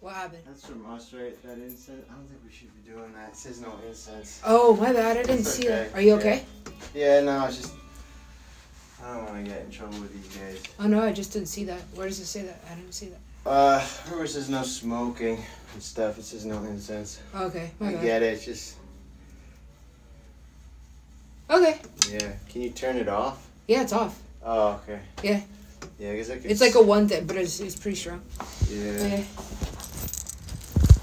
What happened? That's from us, right? That incense. I don't think we should be doing that. It says no incense. Oh, my bad. I didn't It's see that. Are you okay? Yeah, no, it's just. I don't want to get in trouble with these guys. Oh no, I just didn't see that. Where does it say that? I didn't see that. Uh, where it says no smoking and stuff, it says no incense. Okay, my I bad. get it. It's just. Okay. Yeah. Can you turn it off? Yeah, it's off. Oh, okay. Yeah. Yeah, I guess I could. It's like a one thing, but it's, it's pretty strong. Yeah. Okay.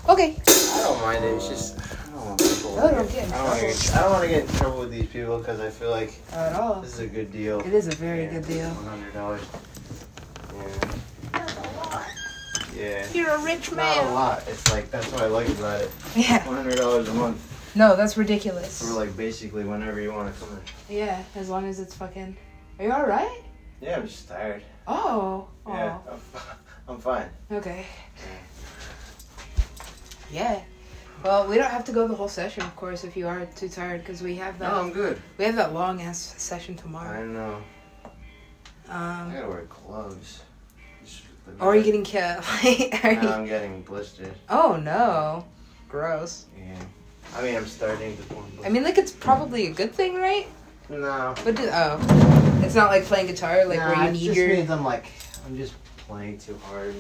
Okay. I don't mind it. It's just. I don't want people. No, don't get I don't want to get. I don't want to get in trouble with these people because I feel like At all. this is a good deal. It is a very Yeah, good deal. One hundred dollars. Yeah. Yeah. You're a rich man. not a lot. It's like that's what I like about it. Yeah. One hundred dollars a month No, that's ridiculous. for like basically whenever you want to come in. Yeah, as long as it's fucking. Are you alright? Yeah, I'm just tired. Oh. Oh. Yeah, I'm, I'm fine. Okay. Yeah. Well, we don't have to go the whole session, of course, if you are too tired, because we have that No, I'm good. we have that long ass session tomorrow. I know. I Um, gotta wear gloves. Or are you getting killed? are No, you... I'm getting blistered. Oh no, gross. Yeah. I mean, I'm starting to form. I mean, like it's probably a good thing, right? no. But do, oh, it's not like playing guitar, like Nah, where you need just your. means I'm like, I'm just playing too hard.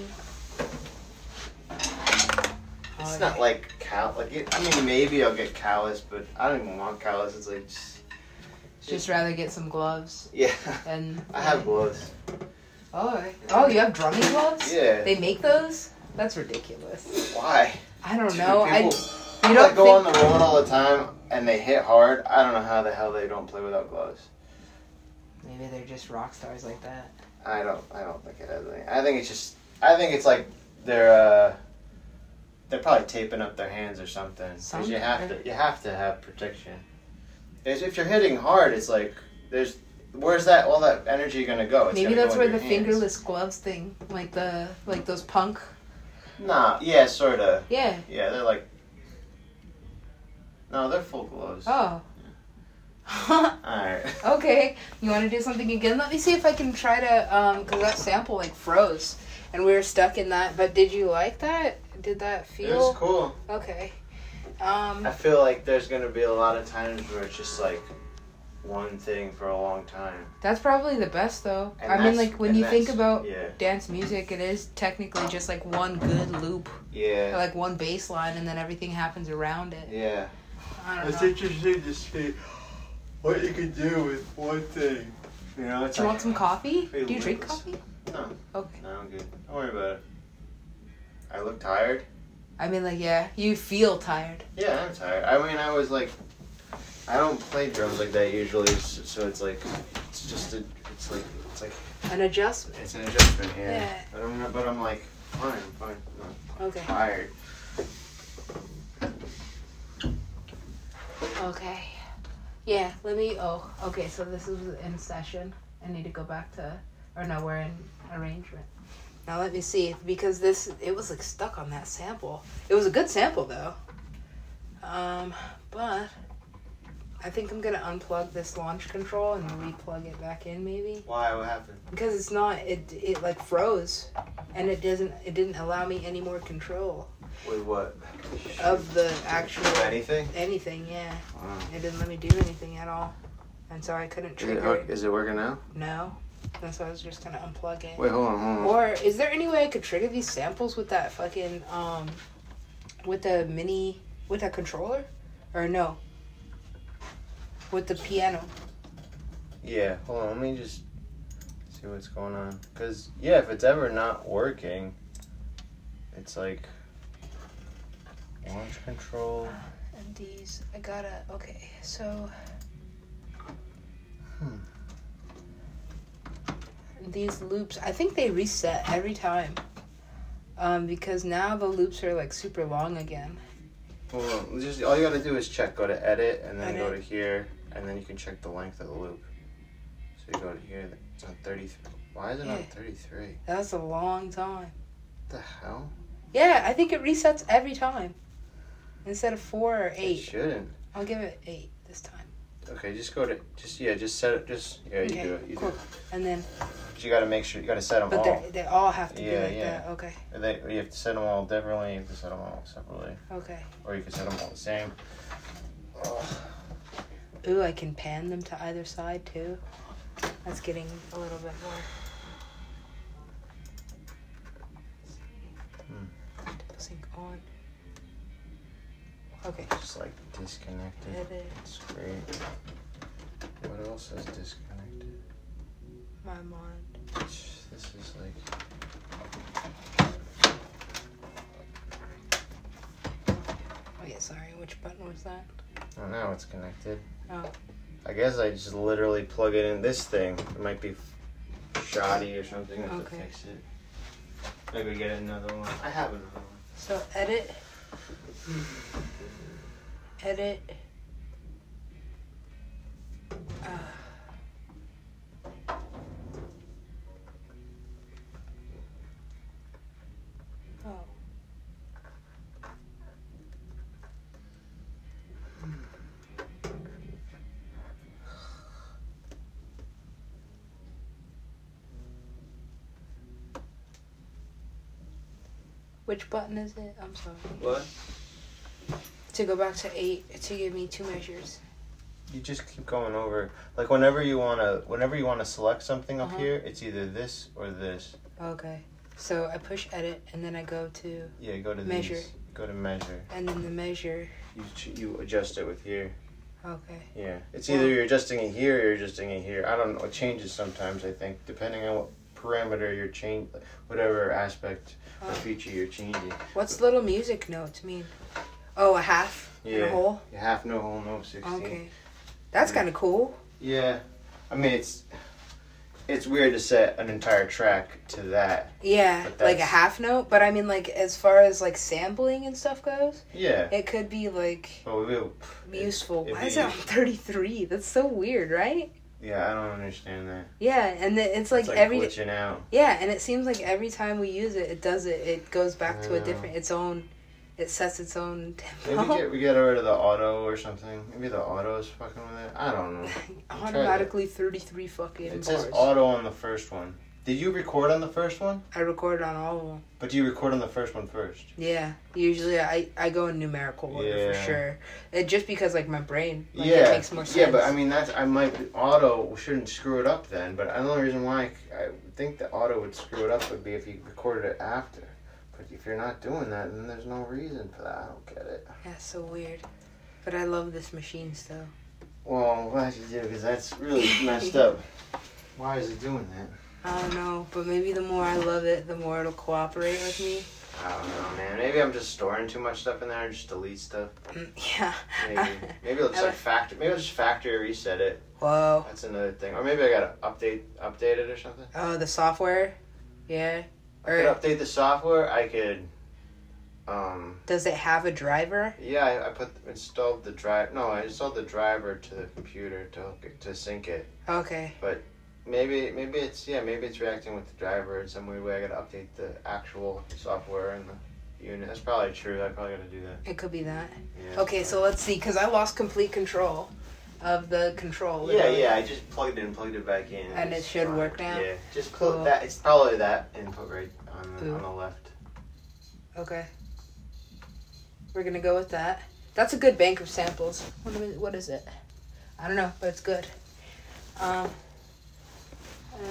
It's Oh, not like cal. Like it, I mean, maybe I'll get callous, but I don't even want callous. It's like just, Just rather get some gloves yeah. and. I have gloves. Oh, oh, you have drumming gloves? Yeah. They make those? That's ridiculous. Why? I don't Dude, know. I you don't go on the road all the time and they hit hard. I don't know how the hell they don't play without gloves. maybe they're just rock stars like that. I don't. I don't think it has any. I think it's just. I think it's like they're. uh They're probably taping up their hands or something. Because you have to. You have to have protection. If you're hitting hard, it's like there's. Where's that all that energy gonna go? It's Maybe gonna that's go where the hands. fingerless gloves thing, like the like those punk. Nah. Yeah. Sorta. Yeah. Yeah. They're like. No, they're full gloves. Oh. All right. okay. You want to do something again? Let me see if I can try to um cuz that sample like froze and we were stuck in that. But did you like that? Did that feel? It was cool. Okay. Um I feel like there's gonna be a lot of times where it's just like one thing for a long time. that's probably the best though. And I mean like when you think about yeah, dance music, it is technically just like one good loop, yeah, or like one bass line and then everything happens around it. yeah. I don't It's know. interesting to see what you can do with one thing. You know, it's Do you like, want some coffee? Do you drink coffee? No, Okay. no, I'm good. Don't worry about it. I look tired. I mean like yeah, you feel tired. Yeah, I'm tired. I mean, I was like, I don't play drums like that usually, so it's like, it's just a, it's like, it's like, An adjustment. it's an adjustment. Yeah. Yeah. But I'm, but I'm like, fine, I'm fine. I'm Okay. tired. Okay. Yeah, let me. Oh, okay. So this is in session. I need to go back to, or no, we're in arrangement. Now let me see because this it was like stuck on that sample. It was a good sample though. Um, but I think I'm gonna unplug this launch control and replug it back in maybe Why? What happened? because it's not it it like froze, and it doesn't it didn't allow me any more control With what? of the actual anything? anything. Yeah. Wow. It didn't let me do anything at all. And so I couldn't Is trigger hook- it. is it working now? No. And so I was just gonna unplug it. Wait, hold on, hold on. Or is there any way I could trigger these samples with that fucking um with the mini with that controller? Or no? With the piano. Yeah, hold on. Let me just see what's going on. Cause yeah, if it's ever not working, it's like launch control. And these I gotta okay, so Hmm. These loops I think they reset every time. Um, because now the loops are like super long again. On. Just all you gotta do is check. Go to edit, and then go to here, and then you can check the length of the loop. So you go to here. It's on thirty three. Why is it on thirty three? That's a long time. What the hell? Yeah, I think it resets every time. Instead of four or eight. It eight. shouldn't. I'll give it eight this time. Okay, just go to just yeah, just set it. Just yeah, you do it. You cool. do it. And then, But you got to make sure you got to set them but all. they they all have to be Yeah, like yeah. that. Okay. And They, you have to set them all differently. You have to set them all separately, Okay. or you can set them all the same. Oh. Ooh, I can pan them to either side too. That's getting a little bit more. Hmm. On. Okay. Just like disconnected. Edit It's great. What else is disconnected? my mind. This is like. Oh yeah, sorry. Which button was that? Oh, now it's connected. Oh. I guess I just literally plug it in this thing. It might be shoddy or something. I have to Okay. fix it. Maybe get another one. I have another one. So edit. Hmm. Edit. Uh, oh. Which button is it? I'm sorry. What? To go back to eight to give me two measures. You just keep going over. Like whenever you wanna, whenever you wanna select something up Uh-huh. here, it's either this or this. Okay. So I push edit and then I go to Yeah, go to Measure. these. Go to measure. and then the measure. You you adjust it with here. Okay. Yeah, it's either you're adjusting it here or you're adjusting it here. I don't know. It changes sometimes. I think depending on what parameter you're changing, whatever aspect or Oh. feature you're changing. What's little music notes mean? Oh, a half and a Yeah. whole. Half no whole no sixteen. Okay. That's kind of cool. Yeah, I mean it's it's weird to set an entire track to that. Yeah, But like a that's- half note. But I mean, like as far as like sampling and stuff goes, Yeah, it could be like oh, but we it- useful. it'd Why be is it on useful. thirty three? That's so weird, right? yeah, I don't understand that. Yeah, and the, it's like, it's like every glitching out. yeah, and it seems like every time we use it, it does it. It goes back to a Yeah. different, its own. It sets its own Maybe tempo. get, we get rid of the auto or something. Maybe the auto is fucking with it. I don't know. Automatically thirty three fucking It bars. says auto on the first one. Did you record on the first one? I recorded on all of them. But do you record on the first one first? Yeah, usually I, I go in numerical order for sure. It just because like my brain, like, yeah, it makes more sense. yeah, but I mean that's I might auto shouldn't screw it up then. But the only reason why I, I think the auto would screw it up would be if you recorded it after. If you're not doing that, then there's no reason for that. I don't get it. yeah, so weird. But I love this machine still. Well, I'm glad you did because that's really messed up. Why is it doing that? I don't know, but maybe the more I love it, the more it'll cooperate with me. I don't know, man. Maybe I'm just storing too much stuff in there and just delete stuff. Mm, Yeah. Maybe. Maybe just like factor. Maybe I'll just factory reset it. Whoa. That's another thing. Or maybe I gotta update update it or something. Oh, the software. Yeah. I could update the software. I could. Um. does it have a driver? Yeah, I, I put installed the drive. No, I installed the driver to the computer to it, to sync it. Okay. But maybe maybe it's yeah maybe it's reacting with the driver in some weird way. I gotta update the actual software and the unit. That's probably true. I probably gotta do that. It could be that. Yeah. Okay, so let's see, because I lost complete control of the control. Yeah, yeah. I just plugged it and plugged it back in. And it should fine. work now? Yeah, just Cool. put that. It's probably that input right on the, Ooh. on the left. Okay. We're gonna go with that. That's a good bank of samples. What is, what is it? I don't know, but it's good. Um,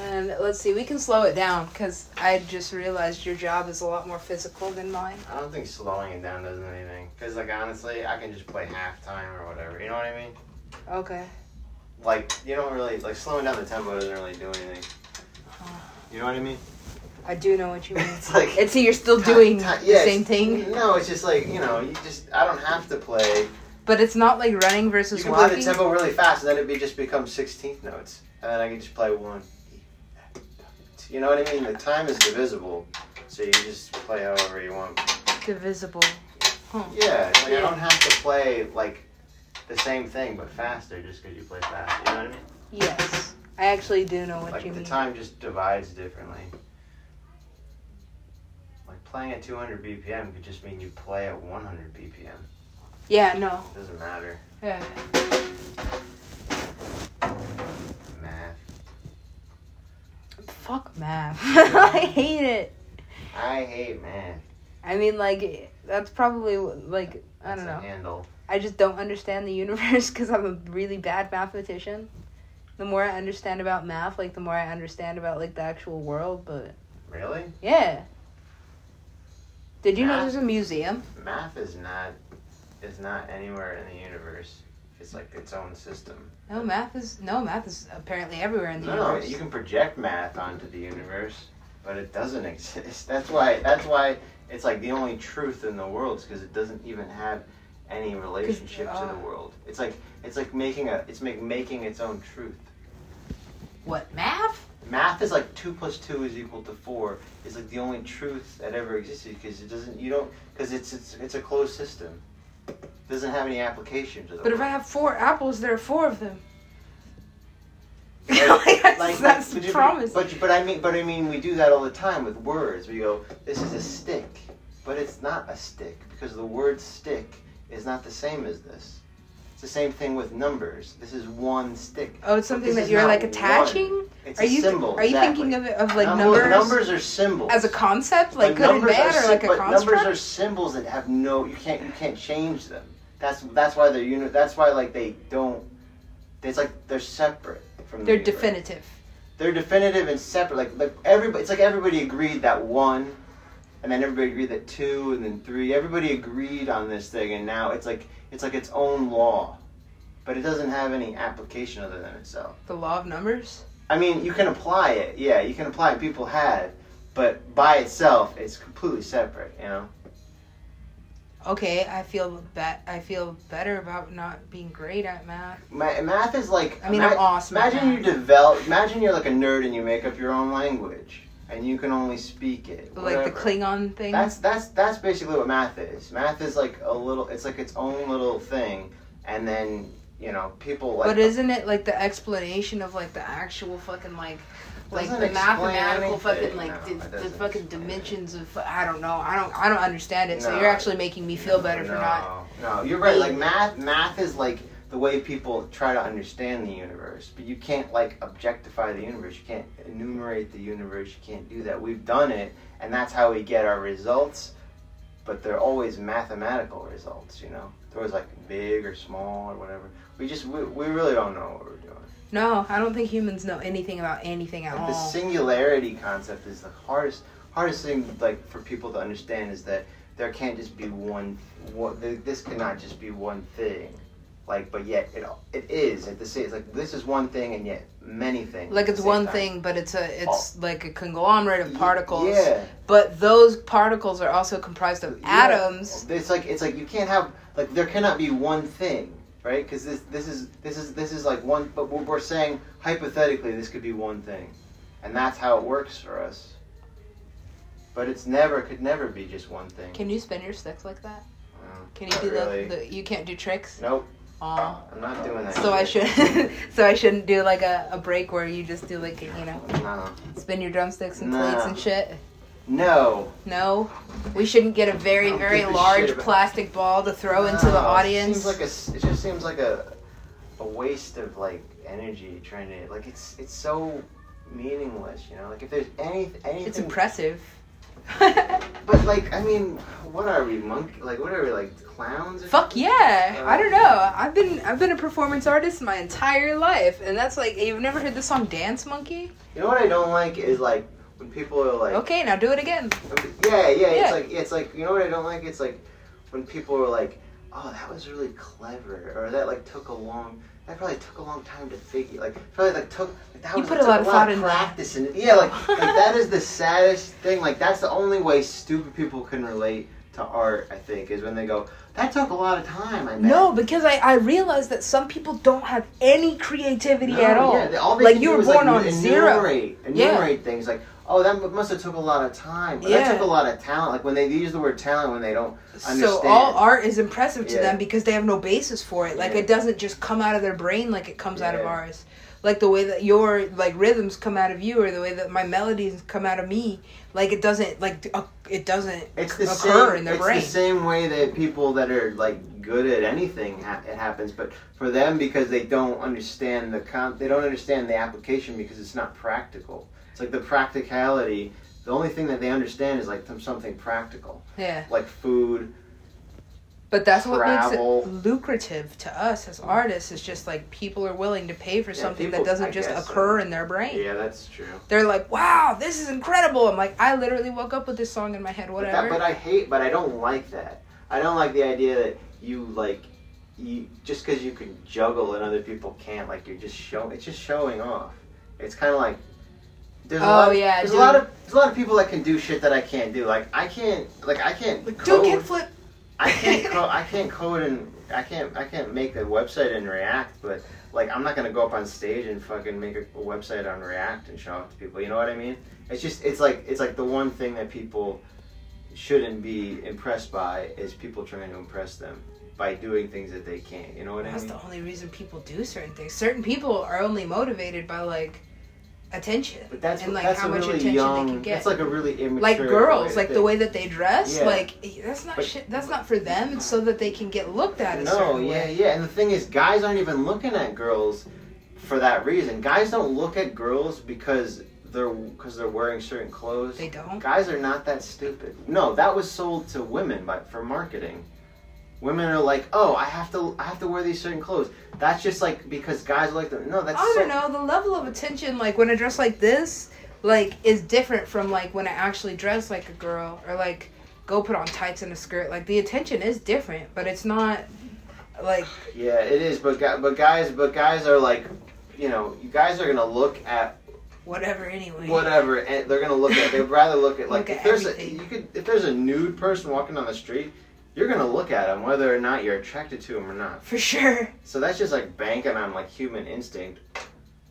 and let's see, we can slow it down because I just realized your job is a lot more physical than mine. I don't think slowing it down does anything. Cause like honestly, I can just play halftime or whatever. You know what I mean? Okay. Like you don't really like slowing down the tempo doesn't really do anything. Uh-huh. You know what I mean? I do know what you mean. It's like It's you're still ti- doing ti- the yeah, same thing, No, it's just like you know, you just I don't have to play. but it's not like running You versus can play the tempo really fast, and then it be just becomes sixteenth notes, and then I can just play one. You know what I mean? The time is divisible, so you just play however you want. Divisible. Yeah, like Yeah. I don't have to play like the same thing but faster just because you play fast. You know what I mean? Yes. I actually do know what like you mean. Like The time just divides differently. Like playing at 200 BPM could just mean you play at 100 BPM. Yeah, no. It doesn't matter. Yeah. Math. Fuck math. I hate it. I hate math. I mean, like, that's probably, like, that's I don't know. handle. I just don't understand the universe because I'm a really bad mathematician. The more I understand about math, like the more I understand about like the actual world. But really, yeah. Did you math, know there's a museum? Math is not is not anywhere in the universe. It's like its own system. No, math is no math is apparently everywhere in the no, universe. No, you can project math onto the universe, but it doesn't exist. That's why. That's why it's like the only truth in the world, is because it doesn't even have any relationship uh, to the uh, world. It's like it's like making a it's make making its own truth. What math? Math is like two plus two is equal to four. Is like the only truth that ever existed because it doesn't you don't because it's it's it's a closed system. It doesn't have any application to the. But world. if I have four apples, there are four of them. Like, that's, like, that's the promise. But but I mean but I mean we do that all the time with words. We go this is a stick, but it's not a stick because the word stick is not the same as this. It's the same thing with numbers. This is one stick. Oh, it's something that you're like attaching. Are a you symbol. Are you exactly. thinking of it of like numbers? Numbers are symbols as a concept, like good and bad, or like a but construct. Numbers are symbols that have no. You can't. You can't change them. That's that's why they're unit. That's why like they don't. It's like they're separate from. They're the definitive. They're definitive and separate. Like like everybody. It's like everybody agreed that one and then everybody agreed that two and then three everybody agreed on this thing and now it's like it's like its own law. But it doesn't have any application other than itself. The law of numbers? I mean you can apply it yeah you can apply it people have but by itself it's completely separate you know? Okay i feel that i feel better about not being great at math. Ma- math is like i mean ima- i'm awesome imagine you develop imagine you're like a nerd and you make up your own language and you can only speak it. Whatever. Like the Klingon thing. That's that's that's basically what math is. Math is like a little. It's like its own little thing, and then you know people like. But isn't it like the explanation of like the actual fucking like. Like the mathematical fucking like no, the, the fucking dimensions of I don't know I don't I don't understand it no, so you're actually making me feel better no, for not. No, you're right. Like math, math is like the way people try to understand the universe. But you can't like objectify the universe. You can't enumerate the universe. You can't do that. We've done it, and that's how we get our results. But they're always mathematical results. You know, they're always like big or small or whatever. We just we, we really don't know what we're doing. No, I don't think humans know anything about anything at like all. The singularity concept is the hardest hardest thing like for people to understand is that there can't just be one. What this cannot just be one thing like but yet it it is at the same like this is one thing and yet many things like it's one time. thing but it's a it's oh. like a conglomerate of particles. yeah. But those particles are also comprised of yeah. atoms. It's like it's like you can't have like there cannot be one thing right? Because this this is this is this is like one but we're saying hypothetically this could be one thing and that's how it works for us. But it's never could never be just one thing. Can you spin your sticks like that? Uh, can you do really. the, the you can't do tricks? Nope Aww. I'm not doing that. So I should, so I shouldn't do like a, a break where you just do like you know, no. spin your drumsticks and no. plates and shit. No. No, we shouldn't get a very very large plastic ball to throw no, into the audience. It seems like a. It just seems like a, a waste of like energy trying to like it's it's so meaningless. You know, like if there's any anything. It's impressive. but like, I mean, what are we monkey? Like, what are we like clowns? Fuck something? yeah! Uh, I don't know. I've been I've been a performance artist my entire life, and that's like you've never heard the song Dance Monkey? You know what I don't like is like when people are like, okay, now do it again. Yeah, yeah. yeah. It's like it's like you know what I don't like? It's like when people are like, oh, that was really clever, or that like took a long that probably took a long time to figure. Like probably like took like, that you was put a lot of thought in practice and yeah, like, like that is the saddest thing. Like that's the only way stupid people can relate to art. I think is when they go, that took a lot of time. I No, because I I realized that some people don't have any creativity no, at all. Yeah, all like you were born like, on enumerate, zero. Enumerate yeah. things like oh, that must have took a lot of time. yeah. That took a lot of talent. Like when they use the word talent when they don't understand. So all art is impressive to yeah. them because they have no basis for it. Like yeah. it doesn't just come out of their brain like it comes out of ours. like the way that your like rhythms come out of you or the way that my melodies come out of me like it doesn't like uh, it doesn't it's the occur same, in their it's brain. the same way that people that are like good at anything ha- it happens but for them because they don't understand the comp they don't understand the application because it's not practical it's like the practicality the only thing that they understand is like something practical yeah like food but that's travel. what makes it lucrative to us as artists. Is just like people are willing to pay for yeah, something people, that doesn't I just occur so. in their brain. Yeah, that's true. They're like, "Wow, this is incredible." I'm like, I literally woke up with this song in my head. Whatever. But, that, but I hate. But I don't like that. I don't like the idea that you like you just because you can juggle and other people can't. Like you're just show. It's just showing off. It's kind of like there's a oh lot, yeah, there's dude. a lot of there's a lot of people that can do shit that I can't do. Like I can't like I can't. Like, do a kickflip. I can't code, I can't code and I can't I can't make a website in React, but like I'm not gonna go up on stage and fucking make a, a website on React and show it to people. You know what I mean? It's just it's like it's like the one thing that people shouldn't be impressed by is people trying to impress them by doing things that they can't. You know what That's I mean? That's the only reason people do certain things. Certain people are only motivated by like attention. But that's and like that's how much really attention young, they can get. That's like a really immature. Like girls, like the way that they dress, yeah. like that's not but, shit. That's not for them. It's so that they can get looked at. no, yeah, way. yeah. And the thing is, guys aren't even looking at girls for that reason. Guys don't look at girls because they're because they're wearing certain clothes. They don't. Guys are not that stupid. No, that was sold to women by for marketing. Women are like, oh, I have to, I have to wear these certain clothes. That's just like because guys like them. No, that's. I don't so- know. The level of attention, like when I dress like this, like is different from like when I actually dress like a girl or like go put on tights and a skirt. Like the attention is different, but it's not like. Yeah, it is. But but guys, but guys are like, you know, you guys are gonna look at whatever anyway. Whatever, and they're gonna look at. They'd rather look at like look if at there's everything. a you could if there's a nude person walking on the street, you're gonna look at them whether or not you're attracted to them or not. For sure. So that's just like banking on like human instinct.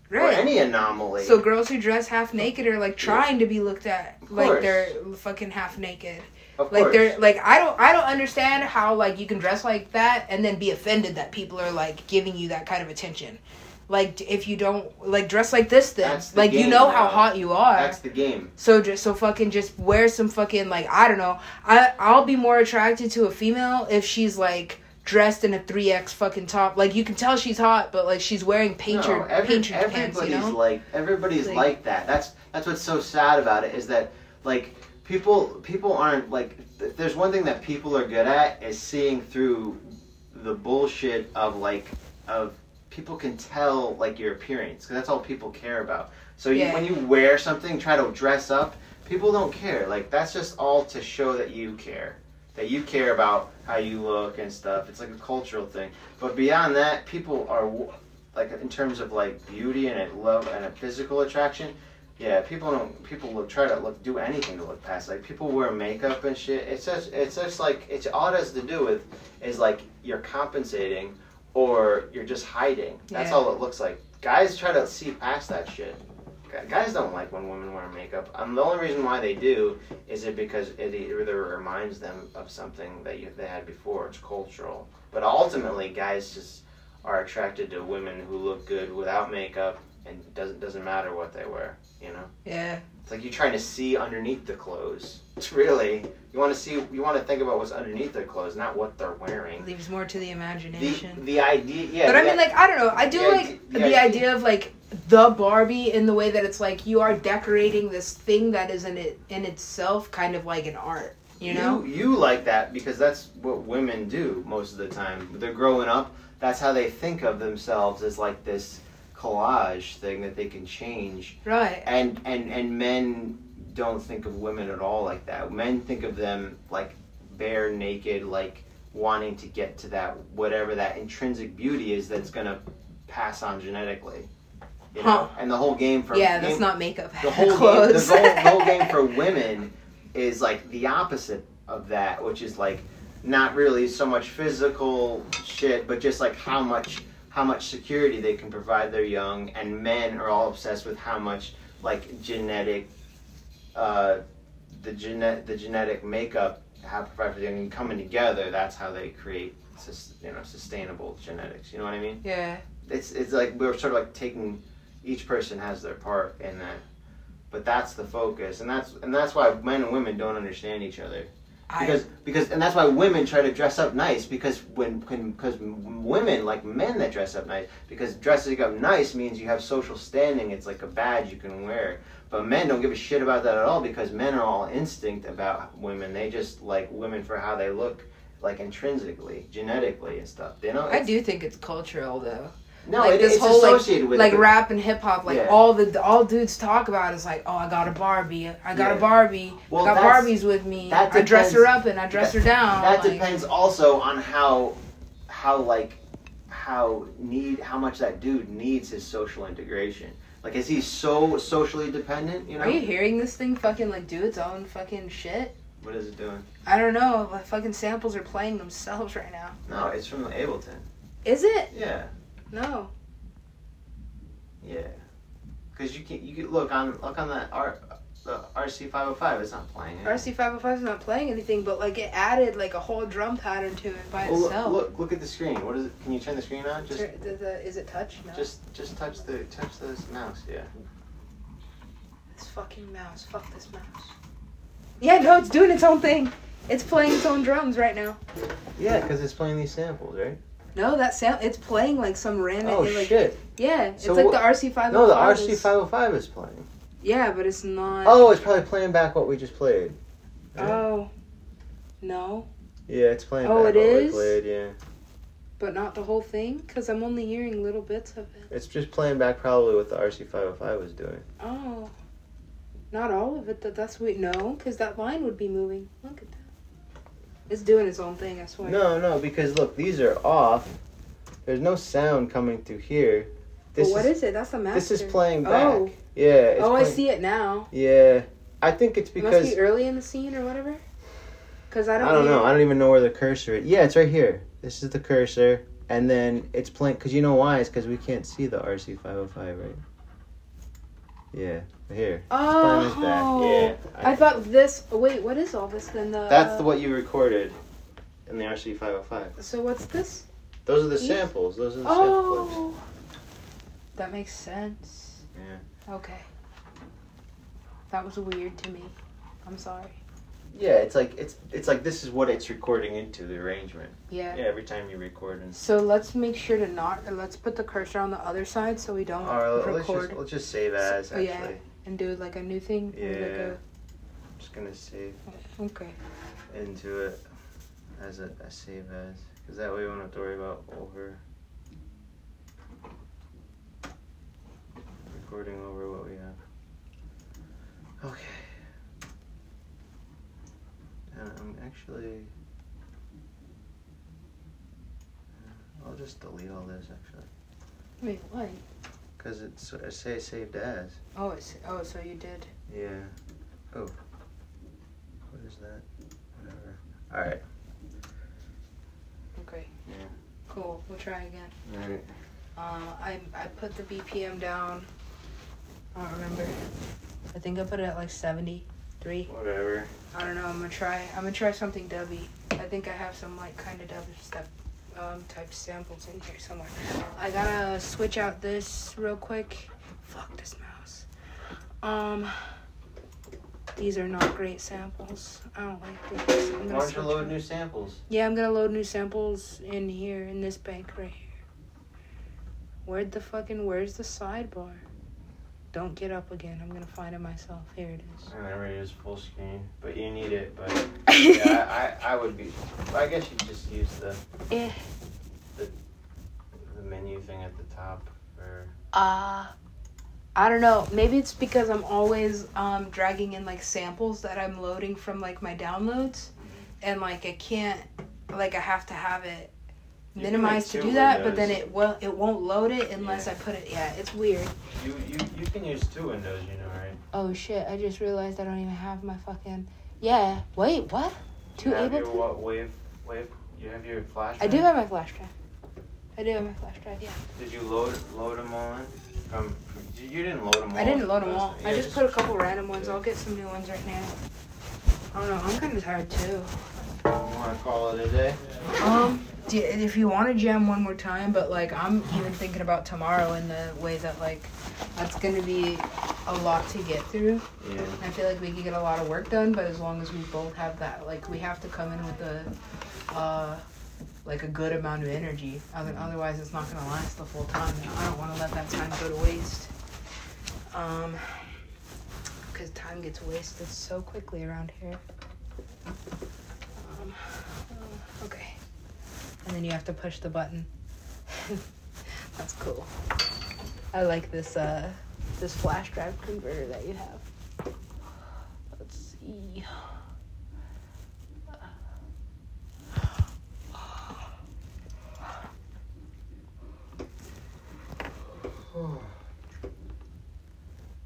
Right. Or any anomaly. So girls who dress half naked are like trying to be looked at like they're fucking half naked. Of like course. they're like I don't I don't understand how like you can dress like that and then be offended that people are like giving you that kind of attention. Like if you don't like dress like this, then like game, you know how hot you are. That's the game. So just so fucking just wear some fucking like I don't know. I I'll be more attracted to a female if she's like dressed in a three X fucking top. Like you can tell she's hot, but like she's wearing painter no, every, painter everybody's pants. You know? like everybody's like, like that. That's that's what's so sad about it is that like people people aren't like. Th- there's one thing that people are good at is seeing through the bullshit of like of people can tell like your appearance because that's all people care about. So you, when you wear something, try to dress up. People don't care. Like that's just all to show that you care, that you care about how you look and stuff. It's like a cultural thing. But beyond that, people are like in terms of like beauty and a love and a physical attraction. Yeah, people don't. People will try to look do anything to look past. Like people wear makeup and shit. It's just it's just like it's all it has to do with is like you're compensating or you're just hiding. That's yeah. all it looks like. Guys try to see past that shit. Guys don't like when women wear makeup. Um, the only reason why they do is it because it either reminds them of something that you, they had before. It's cultural. But ultimately, guys just are attracted to women who look good without makeup, and doesn't doesn't matter what they wear. You know. Yeah. It's like you're trying to see underneath the clothes. It's really you want to see you want to think about what's underneath their clothes, not what they're wearing. It leaves more to the imagination. The, the idea, yeah. But I mean, like I don't know. I do the like the, the idea, idea of like the Barbie in the way that it's like you are decorating this thing that is in it in itself kind of like an art. You know. You, you like that because that's what women do most of the time. They're growing up. That's how they think of themselves as like this collage thing that they can change. Right. And and and men don't think of women at all like that. Men think of them like bare naked, like wanting to get to that whatever that intrinsic beauty is that's gonna pass on genetically. You know? Huh. And the whole game for yeah, game, that's not makeup. The whole game, the whole, the whole game for women is like the opposite of that, which is like not really so much physical shit, but just like how much how much security they can provide their young, and men are all obsessed with how much like genetic, uh, the genet the genetic makeup how provide for the young coming together. That's how they create you know sustainable genetics. You know what I mean? Yeah. It's it's like we're sort of like taking each person has their part in that. But that's the focus, and that's and that's why men and women don't understand each other. Because I, because and that's why women try to dress up nice because when because women like men that dress up nice because dressing up nice means you have social standing. It's like a badge you can wear. But men don't give a shit about that at all because men are all instinct about women. They just like women for how they look, like intrinsically, genetically and stuff. You know. I do think it's cultural though. No, like it, this it's whole associated like, with like rap and hip hop. Like yeah. all the all dudes talk about is like, oh, I got a Barbie, I got yeah. a Barbie, well, I got Barbies with me. That Depends, I dress her up and I dress that, her down. That like, depends also on how how like how need how much that dude needs his social integration. Like, is he so socially dependent? You know? Are you hearing this thing fucking like do its own fucking shit? What is it doing? I don't know. The fucking samples are playing themselves right now. No, it's from Ableton. Is it? Yeah. No. Yeah, because you can you can look on look on that R the RC five hundred five It's not playing. RC five hundred five is not playing anything, but like it added like a whole drum pattern to it by well, itself. Look, look, look at the screen. What is it? Can you turn the screen on? Just the, the, is it touch? No. Just just touch the touch the mouse. Yeah. This fucking mouse. Fuck this mouse. Yeah, no, it's doing its own thing. It's playing its own drums right now. Yeah, because it's playing these samples, right? No, that sound it's playing like some random. Oh like, shit! Yeah, it's so like the RC oh five. No, the RC five hundred five is playing. Yeah, but it's not. Oh, it's probably playing back what we just played. Right? Oh, no. Yeah, it's playing. Oh, back it what is. We played, yeah. But not the whole thing, because I'm only hearing little bits of it. It's just playing back probably what the RC five hundred five was doing. Oh, not all of it. That that's what no, because that line would be moving. Look at that. It's doing its own thing, I swear. No, no, because look, these are off. There's no sound coming through here. This well, what is, is, it? That's a master. This is playing oh. back. Oh. Yeah. oh, playing... I see it now. Yeah. I think it's because. It must be early in the scene or whatever. Because I don't. I don't know. I don't even know where the cursor is. Yeah, it's right here. This is the cursor, and then it's playing. Because you know why? It's because we can't see the RC505, right? Yeah. Here. Oh. Yeah. I, I, thought this. Wait, what is all this then? The, that's the, uh, what you recorded in the RC 505. So what's this? Those are the samples. Those are the oh. samples. That makes sense. Yeah. Okay. That was weird to me. I'm sorry. Yeah, it's like it's it's like this is what it's recording into the arrangement. Yeah. Yeah, every time you record and. So let's make sure to not. Let's put the cursor on the other side so we don't record. Let's just, let's just save as actually. Yeah and do like a new thing? Yeah. Like a... I'm just gonna save. Okay. Into it as a, a save as, because that way we won't have to worry about over recording over what we have. Okay. And I'm actually. I'll just delete all this actually. Wait, why? Because it's I say saved as. Oh, it's oh, so you did. Yeah. Oh. What is that? Whatever. All right. Okay. Yeah. Cool. We'll try again. All right. Uh, I I put the BPM down. I don't remember. I think I put it at like seventy three. Whatever. I don't know. I'm gonna try. I'm gonna try something dubby. I think I have some like kind of dubby stuff um, type samples in here somewhere. I gotta switch out this real quick. Fuck this mouse. Um, these are not great samples. I don't like these. Why don't you load new samples? Yeah, I'm gonna load new samples in here in this bank right here. Where'd the fucking where's the sidebar? Don't get up again. I'm gonna find it myself. Here it is. I never use full screen, but you need it. But yeah, I, I, I would be. I guess you just use the. Eh. The, the menu thing at the top, or. Uh, I don't know. Maybe it's because I'm always um, dragging in like samples that I'm loading from like my downloads, mm-hmm. and like I can't, like I have to have it minimize to do that, windows. but then it will it won't load it unless yeah. I put it. Yeah, it's weird. You you you can use two windows, you know, right? Oh shit! I just realized I don't even have my fucking. Yeah. Wait. What? Two you have Ableton. Your what wave wave? You have your flash. Drive? I do have my flash drive. I do have my flash drive. Yeah. Did you load load them all in? From, you didn't load them all. I didn't load them all. Yeah, I just, just put a couple random ones. Yeah. I'll get some new ones right now. I don't know. I'm kind of tired too. Well, want to call it a day? Um, do, if you want to jam one more time, but like I'm even thinking about tomorrow in the way that like that's gonna be a lot to get through. Yeah. I feel like we can get a lot of work done, but as long as we both have that, like we have to come in with a, uh, like a good amount of energy. Other- Otherwise, it's not gonna last the full time. I don't want to let that time go to waste. Um, because time gets wasted so quickly around here. Um, okay. And then you have to push the button. That's cool. I like this uh this flash drive converter that you have. Let's see.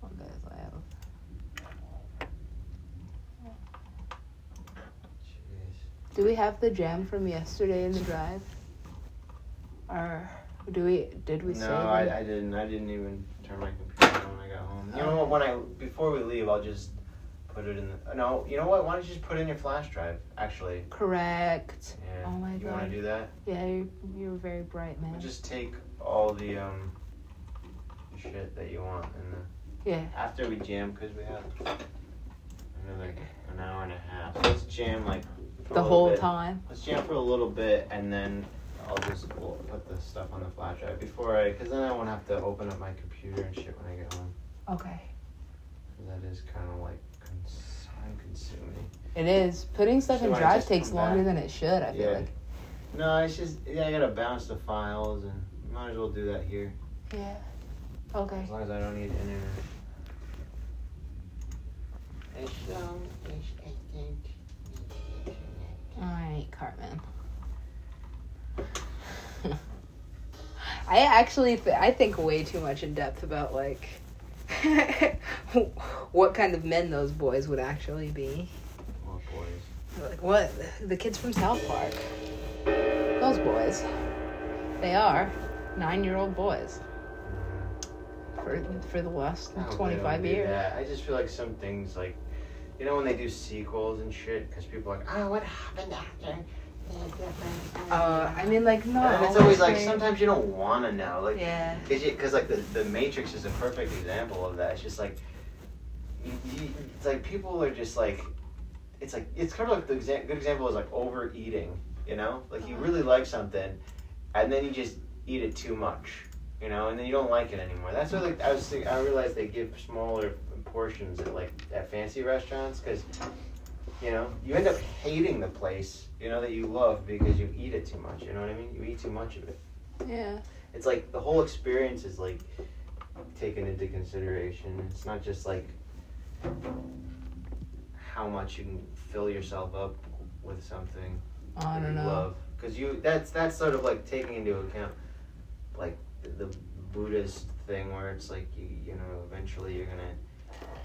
Okay, so I have Jeez. Do we have the jam from yesterday in the drive? Or do we did we No, I. I didn't. I didn't even turn my computer on when I got home. You know what? When I before we leave, I'll just put it in the. No, you know what? Why don't you just put it in your flash drive? Actually. Correct. Yeah. Oh my you want to do that? Yeah, you're, you're very bright, man. Just take all the um shit that you want, and then Yeah. after we jam, cause we have another an hour and a half. Let's jam like The whole bit. time. Let's jam for a little bit, and then I'll just put the stuff on the flash drive before I, cause then I won't have to open up my computer and shit when I get home. Okay. That is kind of like time consuming. It is. Putting stuff So in drive takes longer back. than it should, I feel Yeah. like. No, it's just yeah, I gotta bounce the files, and might as well do that here Yeah. Okay. as long as I don't need internet. Alright, Cartman. I actually th- I actually think way too much in depth about like what kind of men those boys would actually be. Oh boys. Like what the kids from South Park. Those boys. They are nine-year-old boys for for the last I twenty-five years. I just feel like some things like, you know, when they do sequels and shit, because people are like, oh, what happened after? Uh, I mean, like no. and it's always like sometimes you don't want to know, like, Yeah. cause, you, cause like the the Matrix is a perfect example of that. It's just like, you, you, it's like people are just like, it's like it's kind of like the exa- good example is like overeating. You know, like you really like something, and then you just eat it too much. You know, and then you don't like it anymore. That's what like, I was. Think, I realized they give smaller portions at like at fancy restaurants because, you know, you end up hating the place. You know that you love because you eat it too much. You know what I mean? You eat too much of it. Yeah. It's like the whole experience is like taken into consideration. It's not just like how much you can fill yourself up with something I that don't you know. love because you that's that's sort of like taking into account like the, the Buddhist thing where it's like you you know eventually you're gonna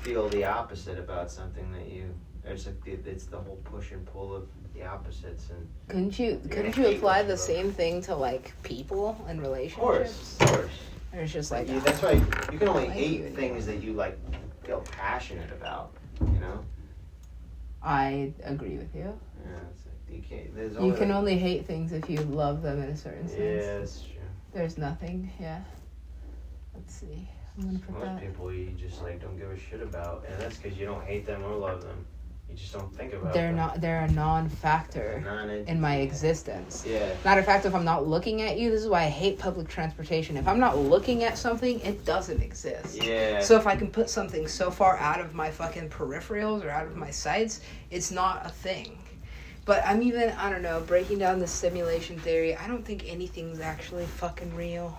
feel the opposite about something that you it's like the, it's the whole push and pull of the opposites and Couldn't you couldn't you apply the same thing to like people and relationships? of course of course Or it's just like like you, that's why you can only like hate things that you like feel passionate about you know I agree with you. yeah it's like you can't there's You can only hate things if you love them in a certain yeah sense. that's true There's nothing. Yeah. Let's see. I'm gonna put Most that. people you just like don't give a shit about, and that's because you don't hate them or love them. You just don't think about They're them. not. They're a non-factor Non-entity. in my existence. Yeah. Matter of fact, if I'm not looking at you, this is why I hate public transportation. If I'm not looking at something, it doesn't exist. Yeah. So if I can put something so far out of my fucking peripherals or out of my sights, it's not a thing. But I'm even I don't know breaking down the simulation theory. I don't think anything's actually fucking real.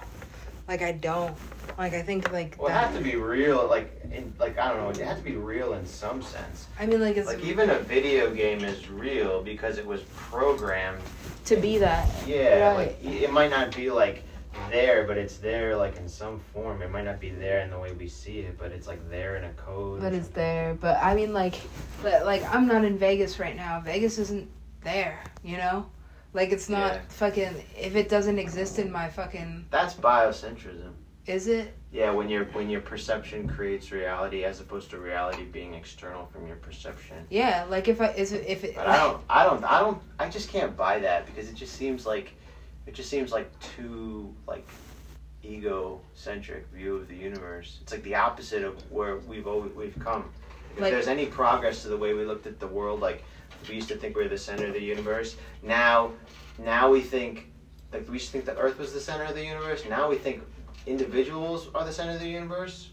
Like I don't. Like I think like well, it that. has to be real. Like, in, like I don't know. It has to be real in some sense. I mean like it's Like even a video game is real because it was programmed. to be that. Yeah. Right. Like it might not be like there, but it's there like in some form. It might not be there in the way we see it, but it's like there in a code. or But it's there. But I mean like, but like I'm not in Vegas right now. Vegas isn't there. You know. Like it's not Yeah. fucking. If it doesn't exist in my fucking, That's biocentrism. is it? Yeah, when your when your perception creates reality as opposed to reality being external from your perception. Yeah, like if I is it, if it. But I don't I don't I don't I just can't buy that because it just seems like it just seems like too like egocentric view of the universe. It's like the opposite of where we've always, we've come. If like, there's any progress to the way we looked at the world, like we used to think we were the center of the universe. Now, now we think like we used to think the Earth was the center of the universe. Now we think individuals are the center of the universe.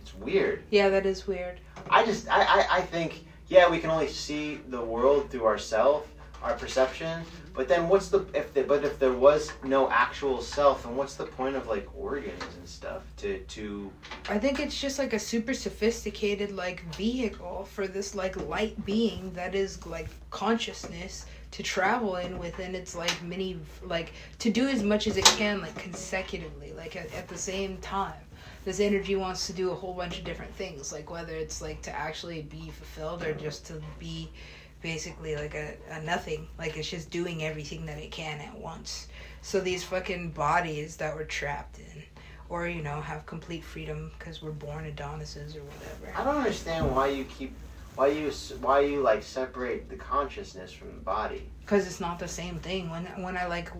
It's weird. Yeah, that is weird. I just I, I, I think yeah we can only see the world through ourselves, our perception. But then what's the if the, but if there was no actual self, then what's the point of like organs and stuff to to? I think it's just like a super sophisticated like vehicle for this like light being that is like consciousness to travel in within its like many like to do as much as it can like consecutively like at, at the same time this energy wants to do a whole bunch of different things like whether it's like to actually be fulfilled or just to be basically like a, a nothing. Like it's just doing everything that it can at once. So these fucking bodies that we're trapped in or you know have complete freedom because we're born adonises or whatever. I don't understand why you keep why you why you like separate the consciousness from the body? Because it's not the same thing. When when I like,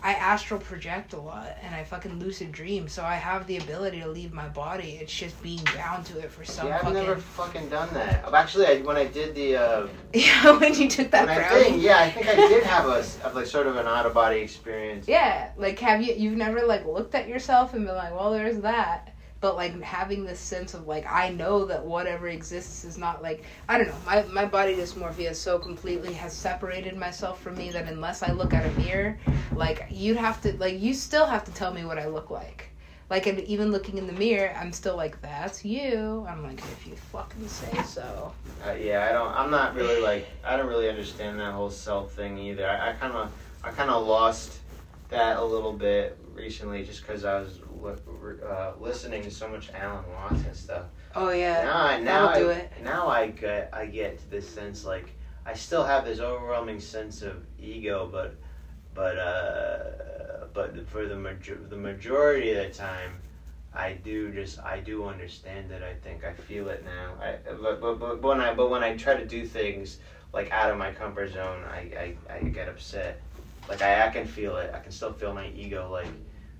I astral project a lot and I fucking lucid dream, so I have the ability to leave my body. It's just being bound to it for some. Yeah, I've fucking... never fucking done that. Actually, I, when I did the. Uh, yeah, when you took that brownie. yeah, I think I did have a, a like sort of an out of body experience. Yeah, like have you you've never like looked at yourself and been like, well, there's that but like having this sense of like I know that whatever exists is not like I don't know my my body dysmorphia so completely has separated myself from me that unless I look at a mirror like you'd have to like you still have to tell me what I look like. Like and even looking in the mirror I'm still like that's you. I'm like if you fucking say so. Uh, yeah I don't I'm not really like I don't really understand that whole self thing either. I kind of I kind of lost that a little bit recently just because I was uh, listening to so much Alan Watts and stuff. Oh yeah. Now I now I, do it. Now I get I get to this sense like I still have this overwhelming sense of ego, but but uh, but for the major the majority of the time, I do just I do understand it. I think I feel it now. I but, but, but when I but when I try to do things like out of my comfort zone, I I, I get upset. Like I, I can feel it. I can still feel my ego like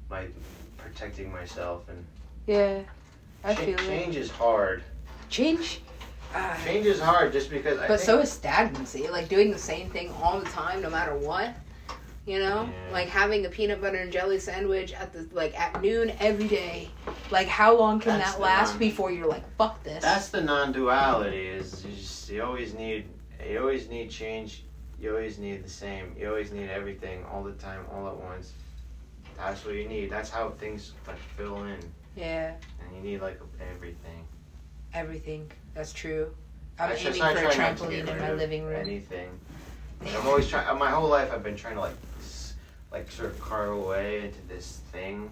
my protecting myself and yeah, I ch- feel change it. is hard. Change. Uh, change is hard just because. But so is stagnancy. Like doing the same thing all the time, no matter what. You know, yeah. like having a peanut butter and jelly sandwich at the like at noon every day. Like, how long can that's that last non- before you're like, fuck this? That's the non-duality. Is you, just, you always need you always need change. You always need the same. You always need everything all the time, all at once. That's what you need. That's how things like fill in. Yeah. And you need like everything. Everything. That's true. I'm aiming for a trampoline in my living room. Anything. I'm always trying. My whole life, I've been trying to like, like sort of carve away into this thing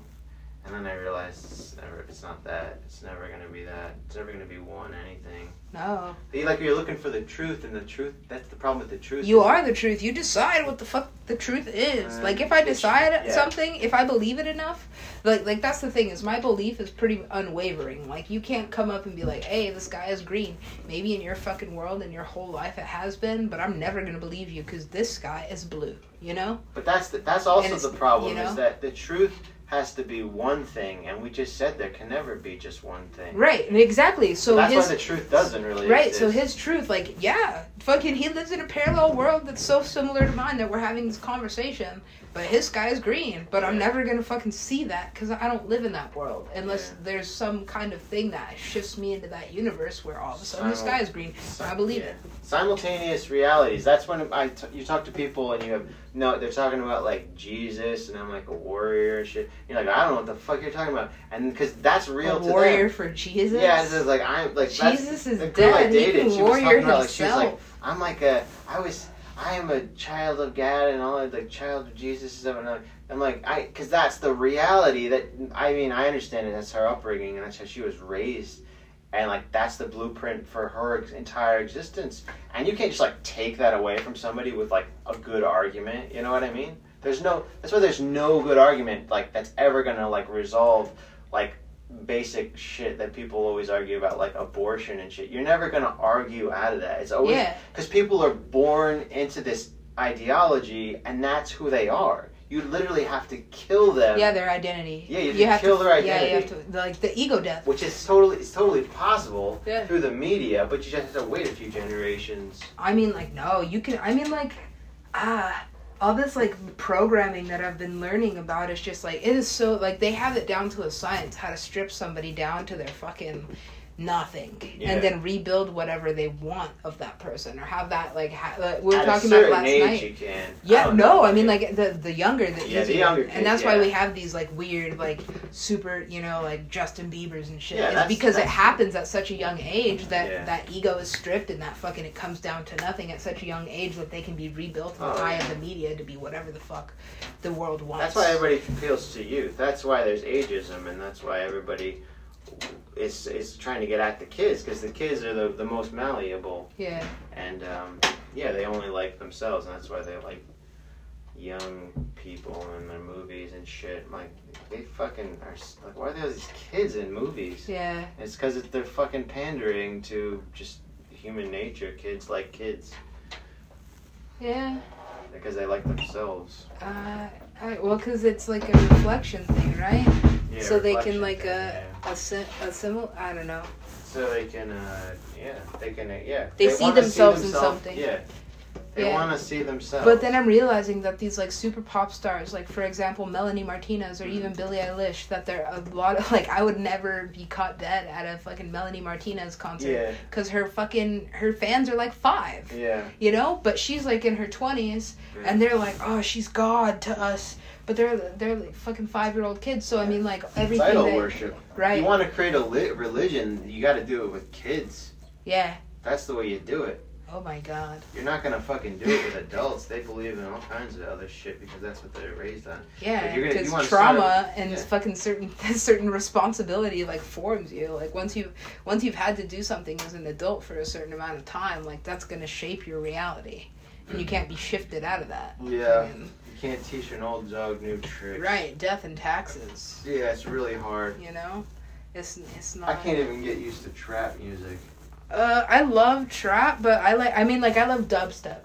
and then I realized it's never. It's not that. It's never gonna be that. It's never gonna be one anything. No. Like you're looking for the truth, and the truth. That's the problem with the truth. You are the truth. You decide what the fuck the truth is. Uh, like if I decide yeah. something, if I believe it enough, like like that's the thing is my belief is pretty unwavering. Like you can't come up and be like, hey, the sky is green. Maybe in your fucking world and your whole life it has been, but I'm never gonna believe you because this sky is blue. You know. But that's the, that's also the problem you know? is that the truth has to be one thing, and we just said there can never be just one thing. Right, exactly. So that's his, why the truth doesn't really. Right. Exist. So his truth, like, yeah, fucking, he lives in a parallel world that's so similar to mine that we're having this conversation. But his sky is green, but yeah. I'm never gonna fucking see that because I don't live in that world unless yeah. there's some kind of thing that shifts me into that universe where all of a sudden Simul- the sky is green. Sim- I believe yeah. it. Simultaneous realities. That's when I t- you talk to people and you have no, they're talking about like Jesus and I'm like a warrior and shit. You're like I don't know what the fuck you're talking about, and because that's real. A warrior them. for Jesus. Yeah, it's like I'm like Jesus is the girl dead. I dated, she was talking about like she was like I'm like a I was I am a child of God and all like child of Jesus and stuff. I'm like, I, because that's the reality that I mean, I understand it. That's her upbringing and that's how she was raised, and like that's the blueprint for her entire existence. And you can't just like take that away from somebody with like a good argument. You know what I mean? There's no. That's why there's no good argument like that's ever gonna like resolve like basic shit that people always argue about, like abortion and shit. You're never gonna argue out of that. It's always because yeah. people are born into this ideology, and that's who they are. You literally have to kill them. Yeah, their identity. Yeah, you have, you to have kill to, their identity. Yeah, you have to like the ego death. Which is totally it's totally possible yeah. through the media, but you just have to wait a few generations. I mean, like no, you can. I mean, like ah all this like programming that I've been learning about is just like it is so like they have it down to a science how to strip somebody down to their fucking nothing. Yeah. and then rebuild whatever they want of that person or have that like, ha- like we were At talking about last night. you can. yeah I no i mean like the the younger the yeah, the younger kids, and that's yeah. why we have these like weird like super you know like justin biebers and shit. Yeah, because it happens at such a young age that that ego is stripped and that fucking it comes down to nothing at such a young age that they can be rebuilt in the oh, eye of the media to be whatever the fuck the world wants. that's why everybody appeals to youth. That's why there's ageism and that's why everybody is is trying to get at the kids because the kids are the, the most malleable. Yeah. And um, yeah, they only like themselves, and that's why they like young people in their movies and shit. Like they fucking are like, why are there these kids in movies? Yeah. It's because they're fucking pandering to just human nature. Kids like kids. Yeah. Because they like themselves. Uh, Well, because it's like a reflection thing, right? Yeah, so they can like thing, uh, yeah. assim- assimilate. I don't know. So they can, uh, yeah, they can, uh, yeah. They, they see themselves see in something. Yeah. They yeah. want to see themselves. But then I'm realizing that these like super pop stars, like for example Melanie Martinez or mm-hmm. even Billie Eilish, that they're a lot of like I would never be caught dead at a fucking Melanie Martinez concert yeah. because her fucking her fans are like five. Yeah. You know, but she's like in her twenties, yeah. and they're like, oh, she's God to us. But they're they're like fucking five year old kids, so I mean like everything. Idol that, worship. Right. You want to create a lit religion, you got to do it with kids. Yeah. That's the way you do it. Oh my god. You're not gonna fucking do it with adults. They believe in all kinds of other shit because that's what they're raised on. Yeah, because trauma and yeah. fucking certain certain responsibility like forms you. Like once you once you've had to do something as an adult for a certain amount of time, like that's gonna shape your reality, and you can't be mm-hmm. shifted out of that. Yeah. you can't teach an old dog new tricks. Right, death and taxes. Yeah, it's really hard. You know, it's it's not. I can't even get used to trap music. Uh, I love trap, but I like. I mean, like I love dubstep.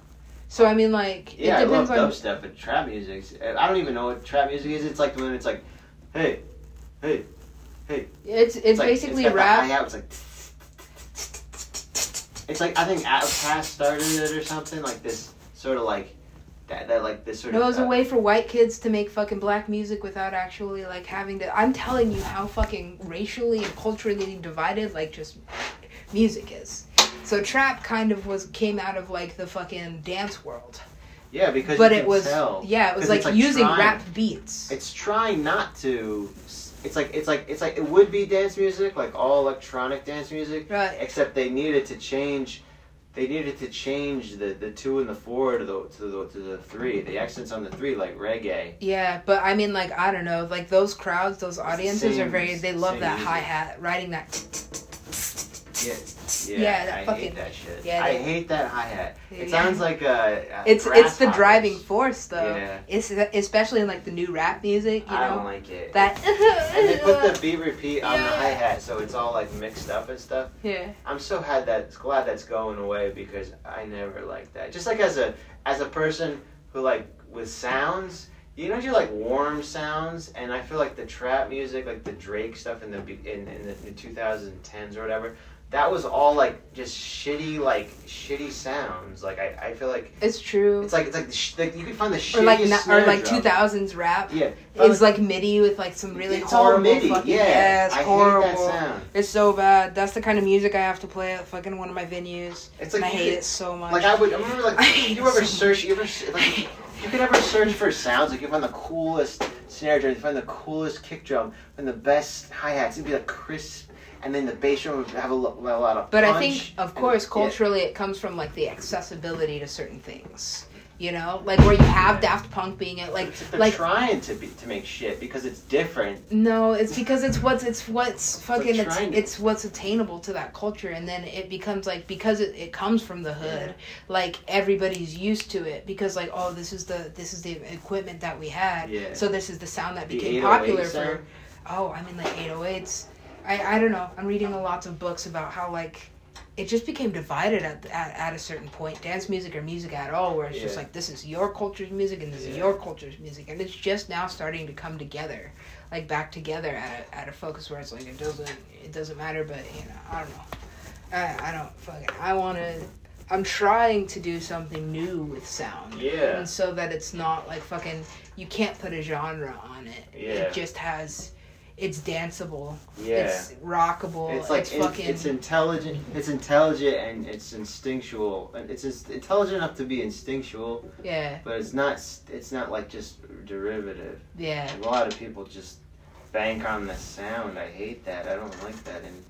So I mean, like yeah, it depends I love on... dubstep, but trap music. I don't even know what trap music is. It's like when it's like, hey, hey, hey. It's it's, it's like, basically it's rap. It's like. It's like I think Outkast started it or something like this sort of like that, that like this sort no, of. it was uh, a way for white kids to make fucking black music without actually like having to. I'm telling you how fucking racially and culturally divided like just music is. So trap kind of was came out of like the fucking dance world. Yeah, because but it was tell. yeah, it was like, like, using trying, rap beats. It's trying not to. It's like it's like it's like it would be dance music, like all electronic dance music, right? Except they needed to change. They needed to change the, the two and the four to the to the to the three, the accents on the three, like reggae. Yeah, but I mean, like I don't know, like those crowds, those audiences same, are very. They love that hi hat, riding that. Yeah, yeah, yeah that I fucking, hate that shit. Yeah, I hate that hi hat. It yeah. sounds like a, a it's it's the driving force though. Yeah. It's especially in like the new rap music. You know? I don't like it. That and they put the beat repeat on yeah. the hi hat, so it's all like mixed up and stuff. Yeah. I'm so had that glad that's going away because I never liked that. Just like as a as a person who like with sounds you know, you like warm sounds, and I feel like the trap music, like the Drake stuff in the in, in the, the 2010s or whatever, that was all like just shitty, like shitty sounds. Like I, I feel like it's true. It's like it's like, the sh- like you can find the shittiest or like or like two thousands rap. Yeah, it's like, like, MIDI with like some really it's horrible MIDI. Fucking, yeah, yeah, it's I horrible. Hate that sound. It's so bad. That's the kind of music I have to play at fucking one of my venues. It's like I hate could, it so much. Like I would, I remember like you ever so search, you ever like you could ever search for sounds like you find the coolest snare drum, you find the coolest kick drum, and the best hi hats. It'd be like crisp and then the bass drum would have a, lo- a lot of. But I think, of course, culturally, it comes from like the accessibility to certain things. You know, like where you have Daft Punk being it, like they're like trying to be to make shit because it's different. No, it's because it's what's it's what's fucking it's, it's what's attainable to that culture, and then it becomes like because it, it comes from the hood, yeah. like everybody's used to it because like oh this is the this is the equipment that we had, yeah. so this is the sound that became oh popular for. Oh, I mean like 808s I I don't know. I'm reading a lots of books about how like it just became divided at, at, at a certain point. Dance music or music at all where it's yeah. just like this is your culture's music and this yeah. is your culture's music. And it's just now starting to come together like back together at a, at a focus where it's like it doesn't it doesn't matter but you know i don't know. I, I don't fucking i want to i'm trying to do something new with sound. Yeah. And so that it's not like fucking you can't put a genre on it. Yeah. it just has it's danceable. Yeah. It's rockable. It's like it's, fucking. It's intelligent. It's intelligent and it's instinctual. And it's intelligent enough to be instinctual. Yeah. But it's not. It's not like just derivative. Yeah. A lot of people just bank on the sound. I hate that. I don't like that. And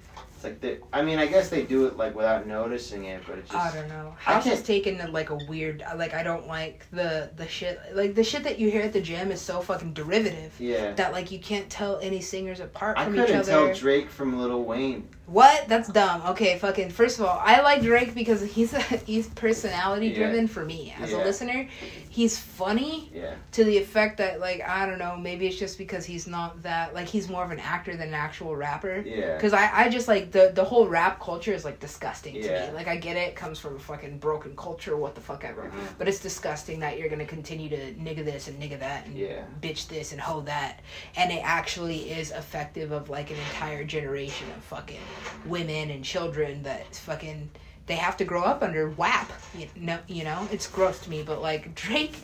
like they, I mean, I guess they do it like without noticing it, but it just. I don't know. House is taken like a weird. Like I don't like the the shit. Like the shit that you hear at the gym is so fucking derivative. Yeah. That like you can't tell any singers apart from each other. I couldn't tell Drake from Lil Wayne. What? That's dumb. Okay, fucking. First of all, I like Drake because he's a, he's personality driven yeah. for me as yeah. a listener. He's funny. Yeah. To the effect that like I don't know, maybe it's just because he's not that like he's more of an actor than an actual rapper. Yeah. Because I I just like the the whole rap culture is like disgusting yeah. to me. Like I get it, it comes from a fucking broken culture, what the fuck ever. Mm-hmm. But it's disgusting that you're gonna continue to nigga this and nigga that and yeah. bitch this and hoe that, and it actually is effective of like an entire generation of fucking women and children that fucking they have to grow up under WAP. You know, you know, it's gross to me, but like Drake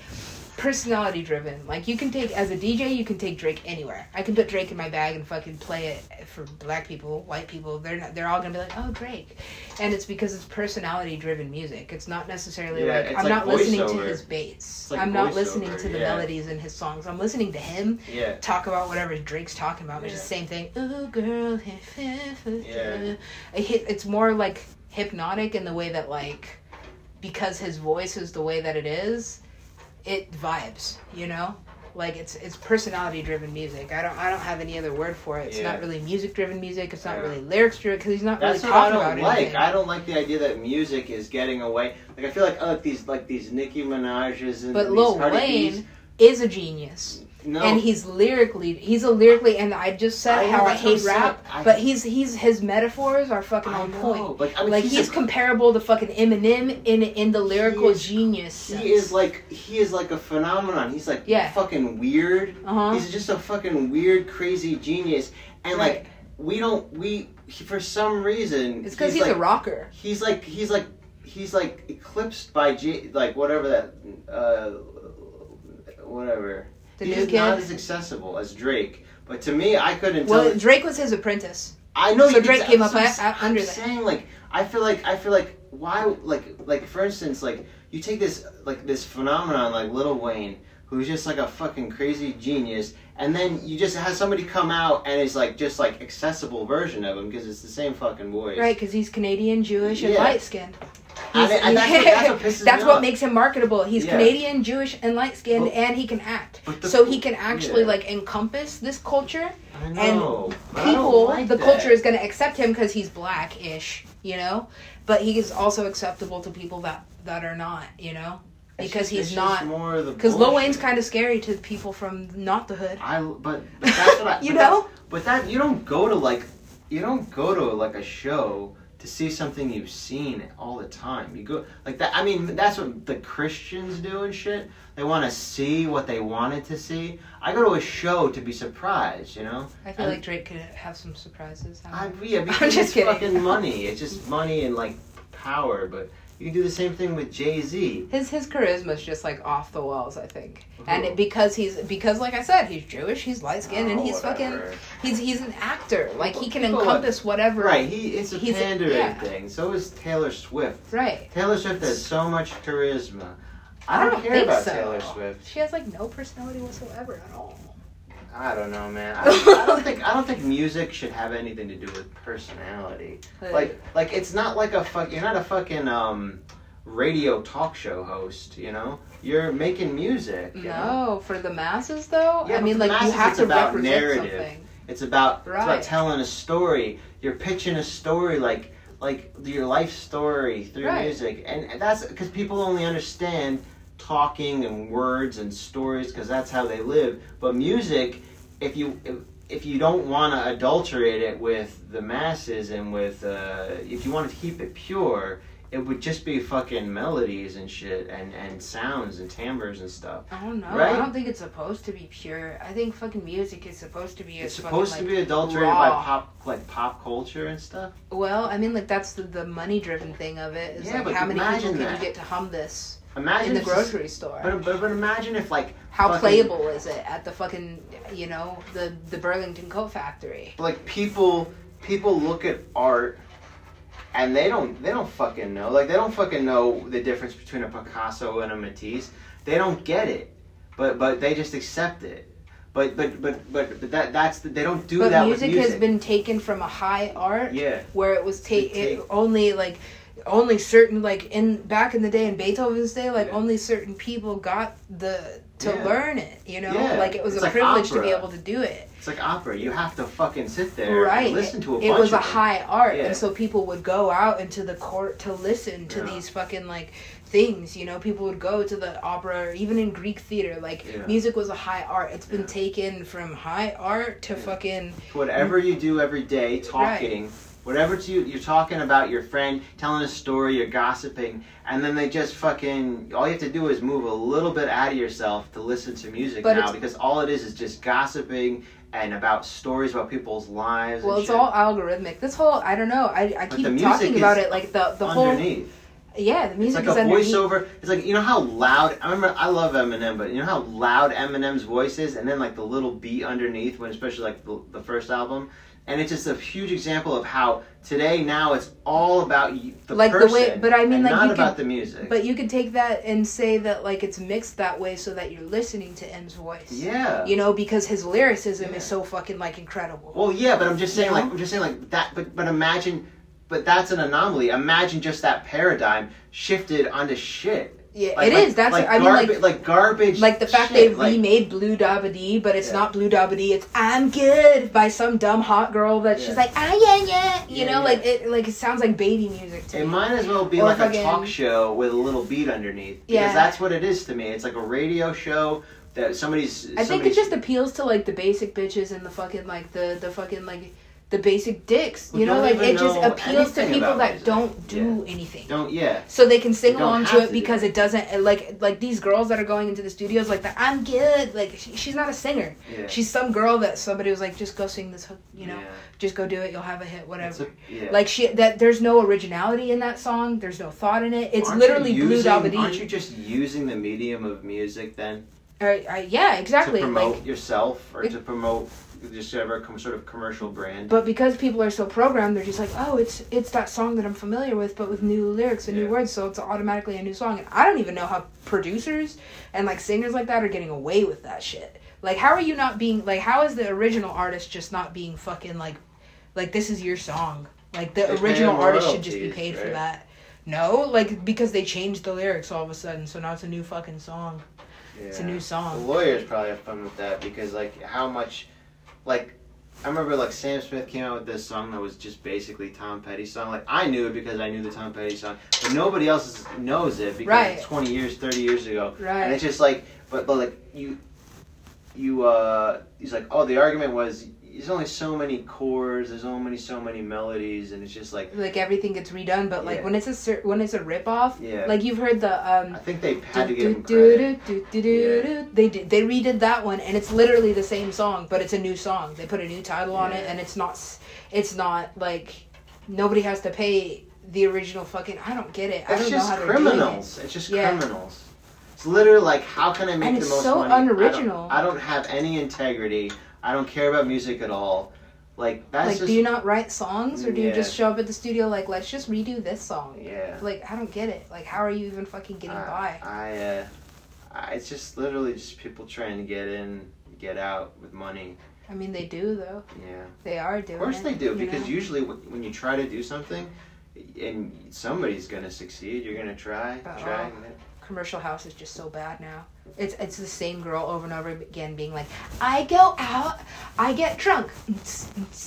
personality driven. Like you can take as a DJ, you can take Drake anywhere. I can put Drake in my bag and fucking play it for black people, white people. They're not. They're all gonna be like, oh Drake, and it's because it's personality driven music. It's not necessarily yeah, like I'm like not listening to his bass. Like I'm not listening to the yeah. melodies in his songs. I'm listening to him yeah. talk about whatever Drake's talking about. It's yeah. the same thing. Ooh girl, yeah. It's more like hypnotic in the way that like because his voice is the way that it is it vibes, you know? Like it's it's personality driven music. I don't I don't have any other word for it. It's yeah. not really music driven music. It's not yeah. really lyrics driven because he's not That's really talking I about like. anything. I don't like the idea that music is getting away. Like I feel like oh, like these like these Nicki Minaj's and but these Lil Wayne B's. is a genius. No. And he's lyrically, he's a lyrically, and I just said I how I hate rap, I- but he's he's his metaphors are fucking on point. Like, I mean, Like he's he's a- comparable to fucking Eminem in in the lyrical is- genius. sense. He is like he is like a phenomenon. He's like Yeah. fucking weird. Uh-huh. He's just a fucking weird, crazy genius. And Right. like we don't we he, for some reason It's because he's, like, a rocker. He's like he's like he's like eclipsed by J like whatever that uh whatever. The he's new just not as accessible as Drake. But to me, I couldn't Well, tell. Drake was his apprentice. I know so Drake came up I'm a- s- a- under I'm that. saying like I feel like I feel like why like like for instance like you take this like this phenomenon like Lil Wayne who's just like a fucking crazy genius and then you just have somebody come out and it's like just like accessible version of him because it's the same fucking voice. Right, because he's Canadian, Jewish, and Yeah. light skinned. And it- and that's what- that's what makes him marketable. He's Yeah. Canadian, Jewish, and light skinned, and he can act. so he can actually yeah. like encompass this culture, I know. but people. like the that. culture is going to accept him because he's black-ish, you know. But he is also acceptable to people that that are not, you know, because just- he's not. more of the Because Lil. Wayne's kind of scary to people from not the hood. I but, but that's what I You know? But that you don't go to like you don't go to like a show to see something you've seen all the time. You go like that. I mean, that's what the Christians do and shit. They want to see what they wanted to see. I go to a show to be surprised. You know. I feel And like Drake could have some surprises. I I, don't know. yeah, because just it's kidding. fucking money. It's just money and like power. But you can do the same thing with Jay Z. His his charisma is just like off the walls, I think. And it, because he's because like I said, he's Jewish, he's light skinned, and Oh, he's fucking he's he's an actor. Like he can People- encompass whatever. Right, he it's a He's a- pandering yeah. thing. So is Taylor Swift. Right. Taylor Swift has so much charisma. I I don't, don't care about so. Taylor Swift. She has like no personality whatsoever at all. I don't know, man. I don't, I don't think I don't think music should have anything to do with personality. Like like it's not like a fuck. You're not a fucking um radio talk show host. You know, you're making music. you know? no, for the masses though. Yeah, I mean, like you have it's to about represent narrative. something. It's about it's about Right. telling a story. You're pitching a story like like your life story through Right. music, and that's because people only understand talking and words and stories because that's how they live. But music, if you if, if you don't want to adulterate it with the masses and with uh, if you want to keep it pure it would just be fucking melodies and shit and, and sounds and timbres and stuff. I don't know. Right? I don't think it's supposed to be pure. I think fucking music is supposed to be. It's supposed fucking, to be adulterated raw. by pop like pop culture and stuff. Well, I mean, like that's the, the money driven thing of it. Is yeah, like how many people can you get to hum this? Imagine in the grocery store. But, but but imagine if like how fucking, playable is it at the fucking you know the the Burlington Coat Factory? Like people people look at art and they don't they don't fucking know. Like they don't fucking know the difference between a Picasso and a Matisse. They don't get it, but but they just accept it. But but but but, but that that's the, they don't do but that. Music, music has been taken from a high art, yeah, where it was ta- take, only like only certain like in back in the day in Beethoven's day, like yeah. only certain people got the to yeah. learn it. You know, yeah. like it was it's a like privilege opera. to be able to do it. It's like opera. You have to fucking sit there right. and listen to a. It was a high art, and so people would go out into the court to listen to these fucking like things you know people would go to the opera or even in greek theater like yeah. music was a high art It's been yeah. taken from high art to yeah. fucking whatever you do every day talking right whatever to you, you're talking about your friend, telling a story, you're gossiping, and then they just fucking, all you have to do is move a little bit out of yourself to listen to music but now because all it is is just gossiping and about stories about people's lives. Well, it's shit. all algorithmic. This whole, I don't know, I, I keep talking about it like the, the underneath. whole. Yeah, the music it's like a voiceover. It's like you know how loud. I remember I love Eminem, but you know how loud Eminem's voice is, and then like the little beat underneath when, especially like the, the first album and it's just a huge example of how today now it's all about the like person, the way but i mean like not about the music. but you could take that and say that like it's mixed that way so that you're listening to m's voice. Yeah. You know because his lyricism yeah. is so fucking like incredible. Well yeah but i'm just saying you know? like i'm just saying like that but but imagine but that's an anomaly. Imagine just that paradigm shifted onto shit yeah, like, it like, is. That's like I mean, like like garbage. Like the fact shit, they remade Blue Dabba but it's yeah. not Blue Dabba It's I'm Good by some dumb hot girl that yeah. she's like ah yeah yeah. You yeah, know, like it like it sounds like baby music to it me. It might as well be or like a talk show with a little beat underneath. Because yeah, that's what it is to me. It's like a radio show that somebody's. I think it just appeals to like the basic bitches and the fucking like the the fucking like the basic dicks. You know, like it just appeals to people that music. don't do yeah. anything. Don't yeah. So they can sing they along to it because it doesn't like like these girls that are going into the studios like that. I'm good. Like she, she's not a singer. Yeah. She's some girl that somebody was like, just go sing this hook. You know, yeah. just go do it. You'll have a hit. Whatever. A, yeah. Like she that there's no originality in that song. There's no thought in it. It's aren't literally blue dabba Aren't you just using the medium of music then? Uh, uh, yeah, exactly. To promote like, yourself or it, to promote just ever come sort of commercial brand. But because people are so programmed, they're just like, oh, it's it's that song that I'm familiar with, but with new lyrics and yeah. new words, so it's automatically a new song. And I don't even know how producers and like singers like that are getting away with that shit. Like, how are you not being like? How is the original artist just not being fucking like, like this is your song? Like the original artist should just be paid right? for that. No, like because they changed the lyrics all of a sudden, so now it's a new fucking song. Yeah. It's a new song. The lawyers probably have fun with that because like how much like I remember like Sam Smith came out with this song that was just basically Tom Petty song. Like I knew it because I knew the Tom Petty song, but nobody else knows it because right. it's twenty years, thirty years ago. Right. And it's just like, but but like you, you uh, he's like, oh, the argument was there's only so many chords, there's only so many melodies, and it's just like like everything gets redone. But like yeah. when it's a when it's a rip off, yeah. like you've heard the um. I think they had to give credit. They did they redid that one, and it's literally the same song, but it's a new song. They put a new title on it, and it's not it's not like nobody has to pay the original fucking. I don't get it. I don't know how criminals. It. It's just criminals. It's literally like, how can I make and the most so money? unoriginal. I don't, I don't have any integrity. I don't care about music at all. Like that's like, just, do you not write songs, or do yeah. you just show up at the studio like, let's just redo this song? Yeah. Like I don't get it. Like how are you even fucking getting I, by? I, uh, I, it's just literally just people trying to get in, get out with money. I mean, they do though. Yeah. They are doing. Of course it, they do, because know? usually when you try to do something, and somebody's gonna succeed, you're gonna try, uh try. Commercial House is just so bad now. It's it's the same girl over and over again being like, I go out, I get drunk.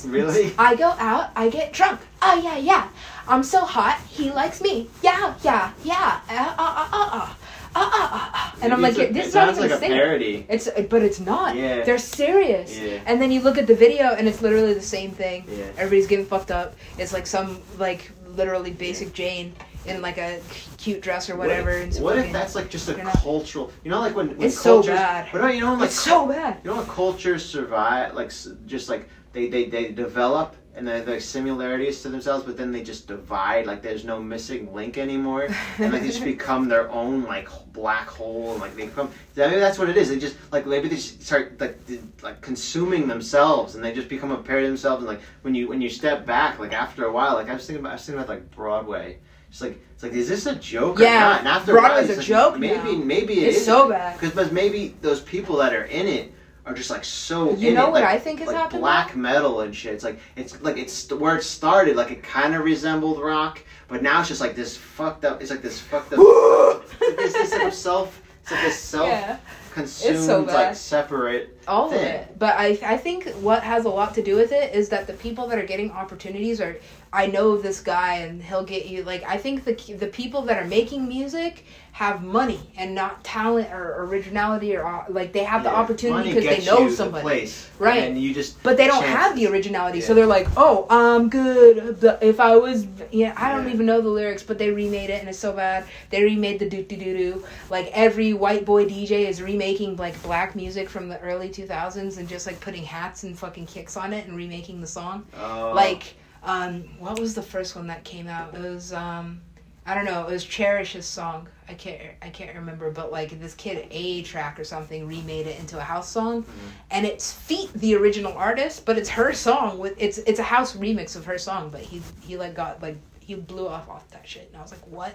Really? I go out, I get drunk. Oh yeah, yeah. I'm so hot, he likes me. Yeah, yeah, yeah. Uh, uh, uh, uh, uh. ah ah ah, ah. and I'm like, a- this is not sounds even like a singing. parody. It's but it's not. Yeah. They're serious. Yeah. And then you look at the video and it's literally the same thing. Yeah. Everybody's getting fucked up. It's like some like literally basic Jane in like a cute dress or whatever. What, if, what if that's like just a cultural? You know, like when, when It's so bad. What about you know when, like It's so bad. You know when cultures survive, like just like they they, they develop and they have like similarities to themselves, but then they just divide. Like there's no missing link anymore, and like they just become their own like black hole. And like they become. Maybe that's what it is. They just like maybe they just start like like consuming themselves, and they just become a parody of themselves. And like when you when you step back, like after a while, like I was thinking about I was thinking about like Broadway. It's like it's like is this a joke or Yeah, not? A while, Broadway's a like, joke Maybe now. maybe it It's is so bad. because maybe those people that are in it are just like so. You know it, what like, I think is like happened Black metal and shit. It's like it's like it's where it started. Like it kind of resembled rock, but now it's just like this fucked up. It's like this fucked up. it's this like self. It's like this self Yeah. consumed It's so like separate. all thing. of it but I, I think what has a lot to do with it is that the people that are getting opportunities are i know this guy and he'll get you like i think the the people that are making music have money and not talent or originality or uh, like they have the opportunity because they know somebody place, Right. And you just. but they don't chances. have the originality so they're like oh i'm good if i was yeah i don't Yeah. even know the lyrics but they remade it and it's so bad they remade the doo doo doo doo like every white boy dj is remaking like black music from the early 2000s and just like putting hats and fucking kicks on it and remaking the song Oh. like um what was the first one that came out it was um I don't know. It was Cherish's song. I can't. I can't remember. But like this kid, A Track or something, remade it into a house song, Mm-hmm. and it's feat the original artist, but it's her song with it's it's a house remix of her song. But he he like got like he blew off off that shit, and I was like, what?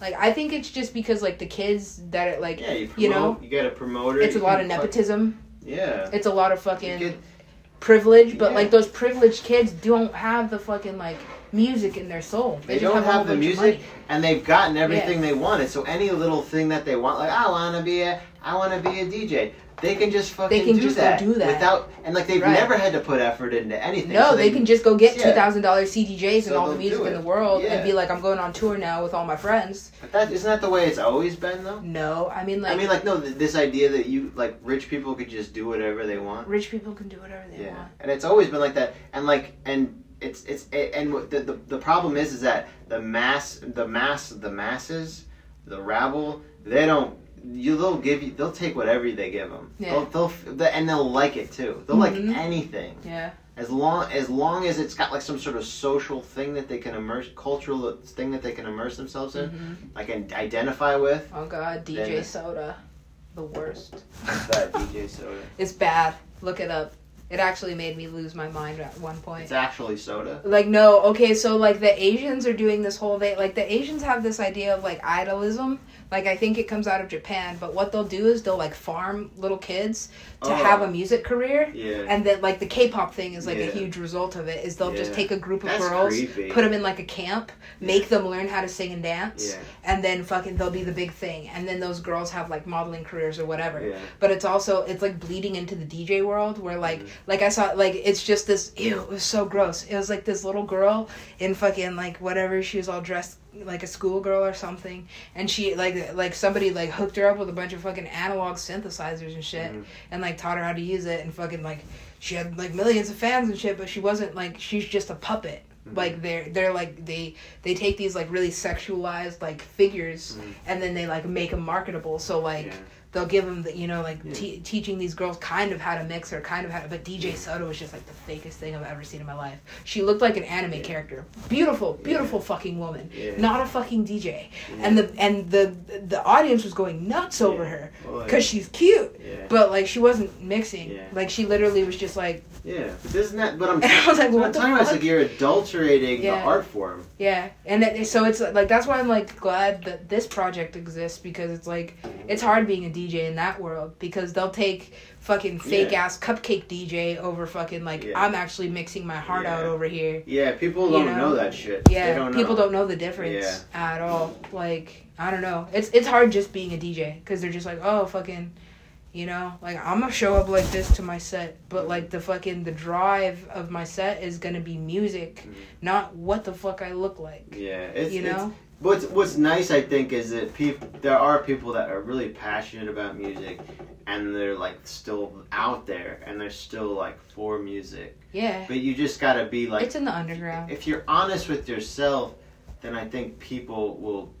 Like I think it's just because like the kids that are like Yeah, you, promote, you know, you got a promoter. it's a lot of fuck- nepotism. Yeah. It's a lot of fucking privilege, but Yeah. like those privileged kids don't have the fucking like music in their soul. They just don't whole have the music, and they've gotten everything they wanted. So any little thing that they want, like I want to be a, I want to be a DJ, they can just fucking can do, just that do that. without, and like they've Right. never had to put effort into anything. No, so they, can just go get yeah. two thousand dollars CDJs So and all the music in the world Yeah. and be like, I'm going on tour now with all my friends. But that isn't that the way it's always been though. No, I mean like, I mean, like no, th- this idea that you like rich people could just do whatever they want. rich people can do whatever they Yeah, want. and it's always been like that. And like, and it's it's and what the, the the problem is is that the mass, the mass, the masses, the rabble, they don't. You they'll give you they'll take whatever they give them. Yeah. They'll, they'll and they'll like it too. They'll Mhm. like anything Yeah, as long as long as it's got like some sort of social thing that they can immerse, cultural thing that they can immerse themselves in, hmm like and identify with. oh god, DJ Soda, the worst. That DJ soda. It's bad. Look it up. It actually made me lose my mind at one point. It's actually soda. Like no, okay, so like the Asians are doing this whole thing. Like the Asians have this idea of like idolism. Like I think it comes out of Japan, but what they'll do is they'll like farm little kids to Oh. have a music career. Yeah. And then like the K-pop thing is like a huge result of it. Is they'll just take a group of That's girls, creepy. put them in like a camp, make them learn how to sing and dance, Yeah. and then fucking they'll be the big thing. And then those girls have like modeling careers or whatever. Yeah. But it's also it's like bleeding into the DJ world where like Mhm. Like I saw like it's just this ew it was so gross. It was like this little girl in fucking like whatever she was all dressed like a schoolgirl or something and she like like somebody like hooked her up with a bunch of fucking analog synthesizers and shit Mhm. and like taught her how to use it and fucking like she had like millions of fans and shit but she wasn't like she's just a puppet Mhm. like they're they're like they they take these like really sexualized like figures Mhm. and then they like make them marketable so like Yeah. They'll give them the you know like Yeah. te- teaching these girls kind of how to mix or kind of how to but dj Soda was just like the fakest thing i've ever seen in my life she looked like an anime Yeah. character beautiful beautiful fucking woman Yeah. not a fucking dj Yeah. and the and the the audience was going nuts over Yeah. her Well, because she's cute Yeah. but like she wasn't mixing Yeah. like she literally was just like Yeah, but isn't that? But I'm. I was like, what I'm the talking about is fuck? like you're adulterating Yeah. the art form. Yeah, and it, so it's like that's why I'm like glad that this project exists because it's like it's hard being a DJ in that world because they'll take fucking fake Yeah. ass cupcake DJ over fucking like Yeah. I'm actually mixing my heart out over here. Yeah, people don't know? know, that shit. They Yeah, don't people know. don't know the difference at all. Like I don't know, it's it's hard just being a DJ because they're just like oh fucking, You know, like I'm gonna show up like this to my set, but like the fucking the drive of my set is gonna be music, mm-hmm. not what the fuck I look like. Yeah, it's, you know. It's, what's What's nice, I think, is that people there are people that are really passionate about music, and they're like still out there, and they're still like for music. Yeah. But you just gotta be like. It's in the underground. If you're honest with yourself, then I think people will.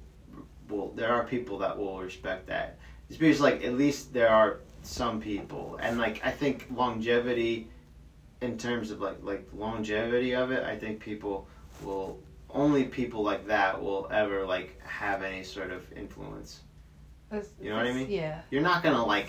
Will there are people that will respect that. It's because like at least there are some people, and like I think longevity, in terms of like like longevity of it, I think people will only people like that will ever like have any sort of influence. That's, you know what I mean? Yeah. You're not gonna like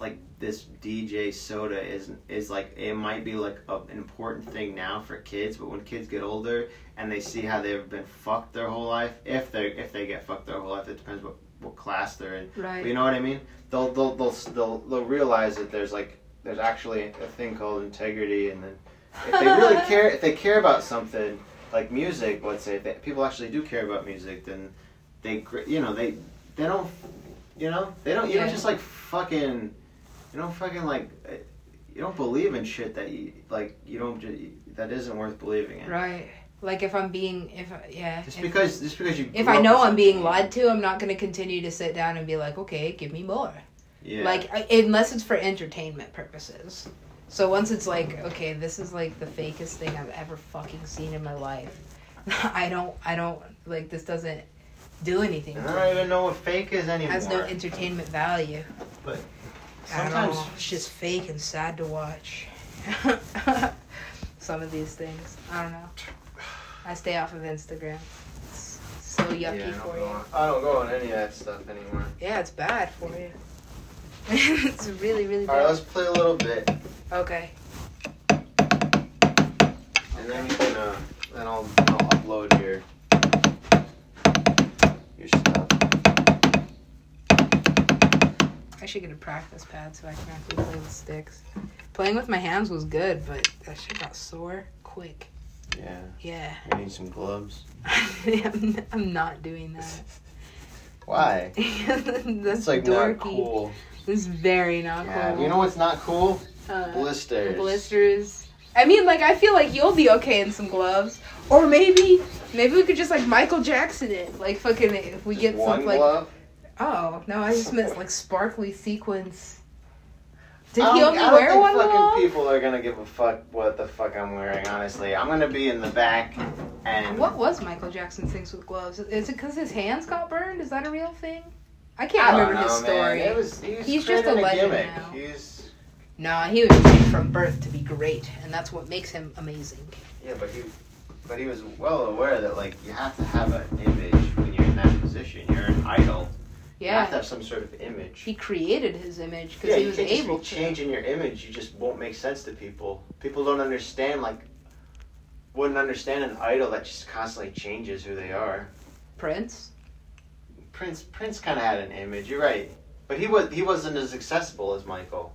like this DJ soda is is like it might be like a, an important thing now for kids, but when kids get older and they see how they've been fucked their whole life, if they if they get fucked their whole life, it depends what what class they're in. Right. But you know what I mean? They'll they'll they'll they'll, they'll realize that there's like there's actually a thing called integrity, and then if they really care if they care about something like music, let's say if they, people actually do care about music, then they you know they they don't you know they don't you yeah. don't just like fucking you don't fucking like eh, you don't believe in shit that you like you don't that isn't worth believing in. Right. Like if I'm being, if yeah. Just if, because, just because you. If I know I'm being lied to, I'm not going to continue to sit down and be like, okay, give me more. Yeah. Like uh, unless it's for entertainment purposes. So once it's like, okay, this is like the fakest thing I've ever fucking seen in my life. I don't, I don't like this doesn't do anything. I don't even know what fake is anymore. Has no entertainment value. But sometimes I it's just fake and sad to watch. Some of these things, I don't know. I stay off of Instagram. It's so yucky yeah, for you. On, I don't go on any of that stuff anymore. Yeah, it's bad for you. it's really, really bad. Alright, let's play a little bit. Okay. And then you can, uh, then I'll, I'll upload your, your stuff. I should get a practice pad so I can actually play with sticks. Playing with my hands was good, but that shit got sore quick. Yeah. Yeah. You need some gloves. I'm, I'm not doing that. Why? That's like dorky. not cool. It's very not yeah, cool. You know what's not cool? Uh, blisters. Blisters. I mean, like I feel like you'll be okay in some gloves, or maybe maybe we could just like Michael Jackson it, like fucking if we just get some like. Glove? Oh no! I just meant like sparkly sequins did he only I wear one fucking people are gonna give a fuck what the fuck I'm wearing. Honestly, I'm gonna be in the back. And what was Michael Jackson's things with gloves? Is it because his hands got burned? Is that a real thing? I can't I remember know, his story. Man. It was, he was He's just a legend a now. He's... Nah, he was made from birth to be great, and that's what makes him amazing. Yeah, but he, but he was well aware that like you have to have an image when you're in that position. You're an idol. Yeah. You have to have some sort of image. He created his image because yeah, he was able to. Changing your image, you just won't make sense to people. People don't understand, like, wouldn't understand an idol that just constantly changes who they are. Prince. Prince Prince kind of had an image. You're right, but he was he wasn't as accessible as Michael,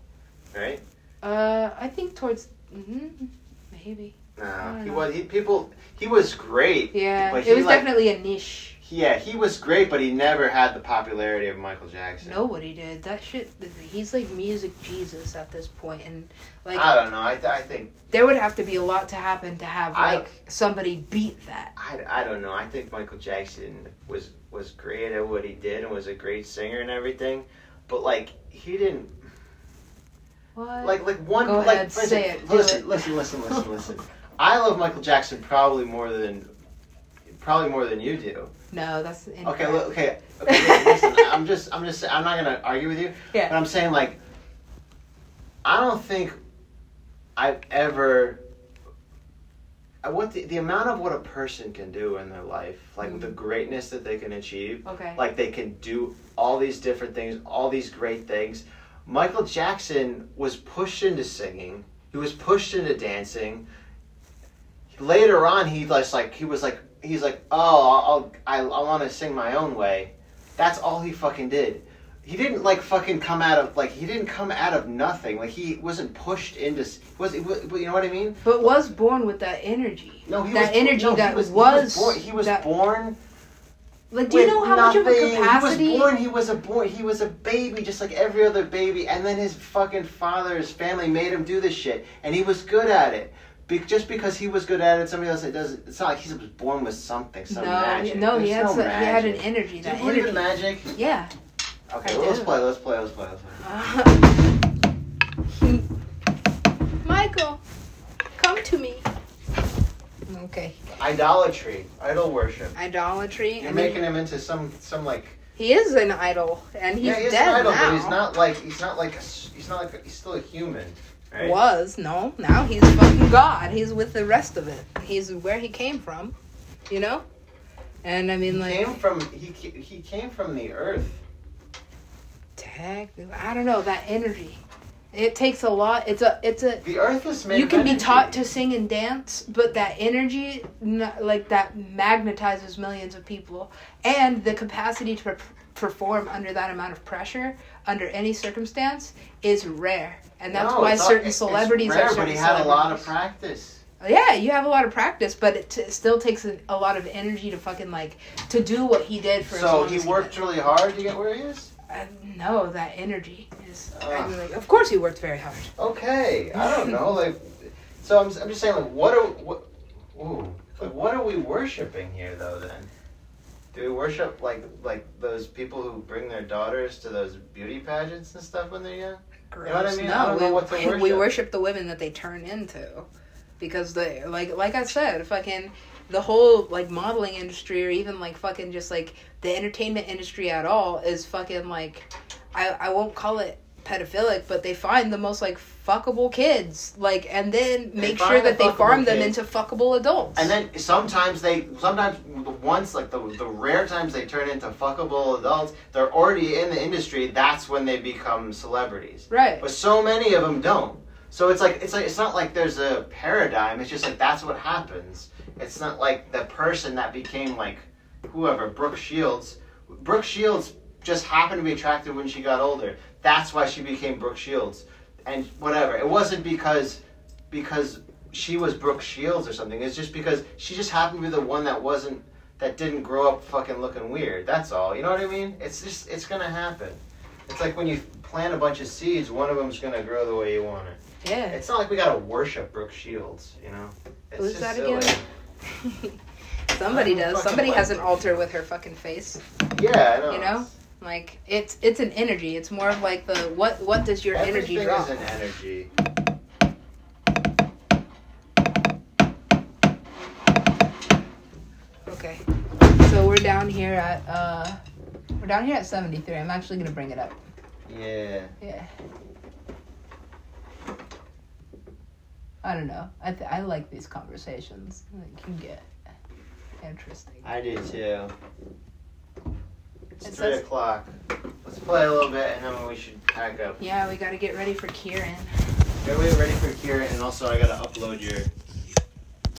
right? Uh, I think towards mm-hmm, maybe. No, he know. was. He people. He was great. Yeah, it was like, definitely a niche yeah, he was great, but he never had the popularity of Michael Jackson. Nobody did that shit. He's like music Jesus at this point, and like I don't know. I, I think there would have to be a lot to happen to have like I, somebody beat that. I, I don't know. I think Michael Jackson was was great at what he did and was a great singer and everything, but like he didn't. What? Like like one Go like ahead, listen, say it. Listen, listen, listen, listen, listen. I love Michael Jackson probably more than probably more than you do. No, that's incorrect. okay. Okay, okay. listen, I'm just, I'm just, I'm not gonna argue with you. Yeah. But I'm saying like, I don't think I've ever. What the, the amount of what a person can do in their life, like mm-hmm. the greatness that they can achieve, okay. like they can do all these different things, all these great things. Michael Jackson was pushed into singing. He was pushed into dancing. Later on, he was like he was like he's like, oh, I'll, I, I want to sing my own way. That's all he fucking did. He didn't like fucking come out of like he didn't come out of nothing. Like he wasn't pushed into was, was you know what I mean? But was born with that energy. No, he that was, energy no, that was, was, he was born. He was that, born Like, do you know how nothing. much of a capacity? He was born. He was a born. He was a baby, just like every other baby. And then his fucking father, his family, made him do this shit, and he was good at it. Be- just because he was good at it, somebody else it does. It's not like he was born with something, some no, magic. No, he had, no some, he had an energy. Do you believe in magic? Yeah. Okay, well, let's play. Let's play. Let's play. Let's play. Uh, Michael, come to me. Okay. Idolatry, idol worship. Idolatry. You're I making him into some some like. He is an idol, and he's yeah, he dead an idol, now. But he's not like he's not like a, he's not like a, he's still a human. Right? Was no, now he's fucking God. He's with the rest of it. He's where he came from, you know. And I mean, he like came from he he came from the earth. Tech, I don't know that energy. It takes a lot. It's a it's a. The earth is made. You can be taught to sing and dance, but that energy, like that, magnetizes millions of people, and the capacity to perform under that amount of pressure under any circumstance is rare, and that's no, why certain celebrities rare, are. But he had a lot of practice. Yeah, you have a lot of practice, but it t- still takes a, a, lot of energy to fucking like to do what he did for. So he worked he really hard to get where he is. Uh, no, that energy is. Uh, I mean, like, of course, he worked very hard. Okay, I don't know, like, so I'm, I'm just saying, like, what are what, ooh, like, what are we worshiping here, though? Then, do we worship like like those people who bring their daughters to those beauty pageants and stuff when they're young? Gross. You know what I mean? No, I we, know what to worship. We worship the women that they turn into, because they like like I said, fucking the whole like modeling industry or even like fucking just like the entertainment industry at all is fucking like I I won't call it pedophilic, but they find the most like fuckable kids, like, and then they make sure that they farm them into fuckable adults. And then sometimes they, sometimes once like the the rare times they turn into fuckable adults, they're already in the industry. That's when they become celebrities. Right. But so many of them don't. So it's like it's like it's not like there's a paradigm. It's just like that's what happens. It's not like the person that became like whoever Brooke Shields. Brooke Shields just happened to be attractive when she got older. That's why she became Brooke Shields, and whatever. It wasn't because because she was Brooke Shields or something. It's just because she just happened to be the one that wasn't that didn't grow up fucking looking weird. That's all. You know what I mean? It's just it's gonna happen. It's like when you plant a bunch of seeds, one of them's gonna grow the way you want it. Yeah. It's not like we gotta worship Brooke Shields, you know. It's Who's that silly. again? Somebody does. Somebody has an altar with her fucking face. Yeah, I know. You know, like it's it's an energy. It's more of like the what what does your Everything energy draw? is an energy. Okay, so we're down here at uh, we're down here at seventy three. I'm actually gonna bring it up. Yeah. Yeah. I don't know. I th- I like these conversations. It can get interesting. I do too. It's It three says- o'clock. Let's play a little bit and then we should pack up. Yeah, we got to get ready for Kieran. Get ready for Kieran, and also I gotta upload your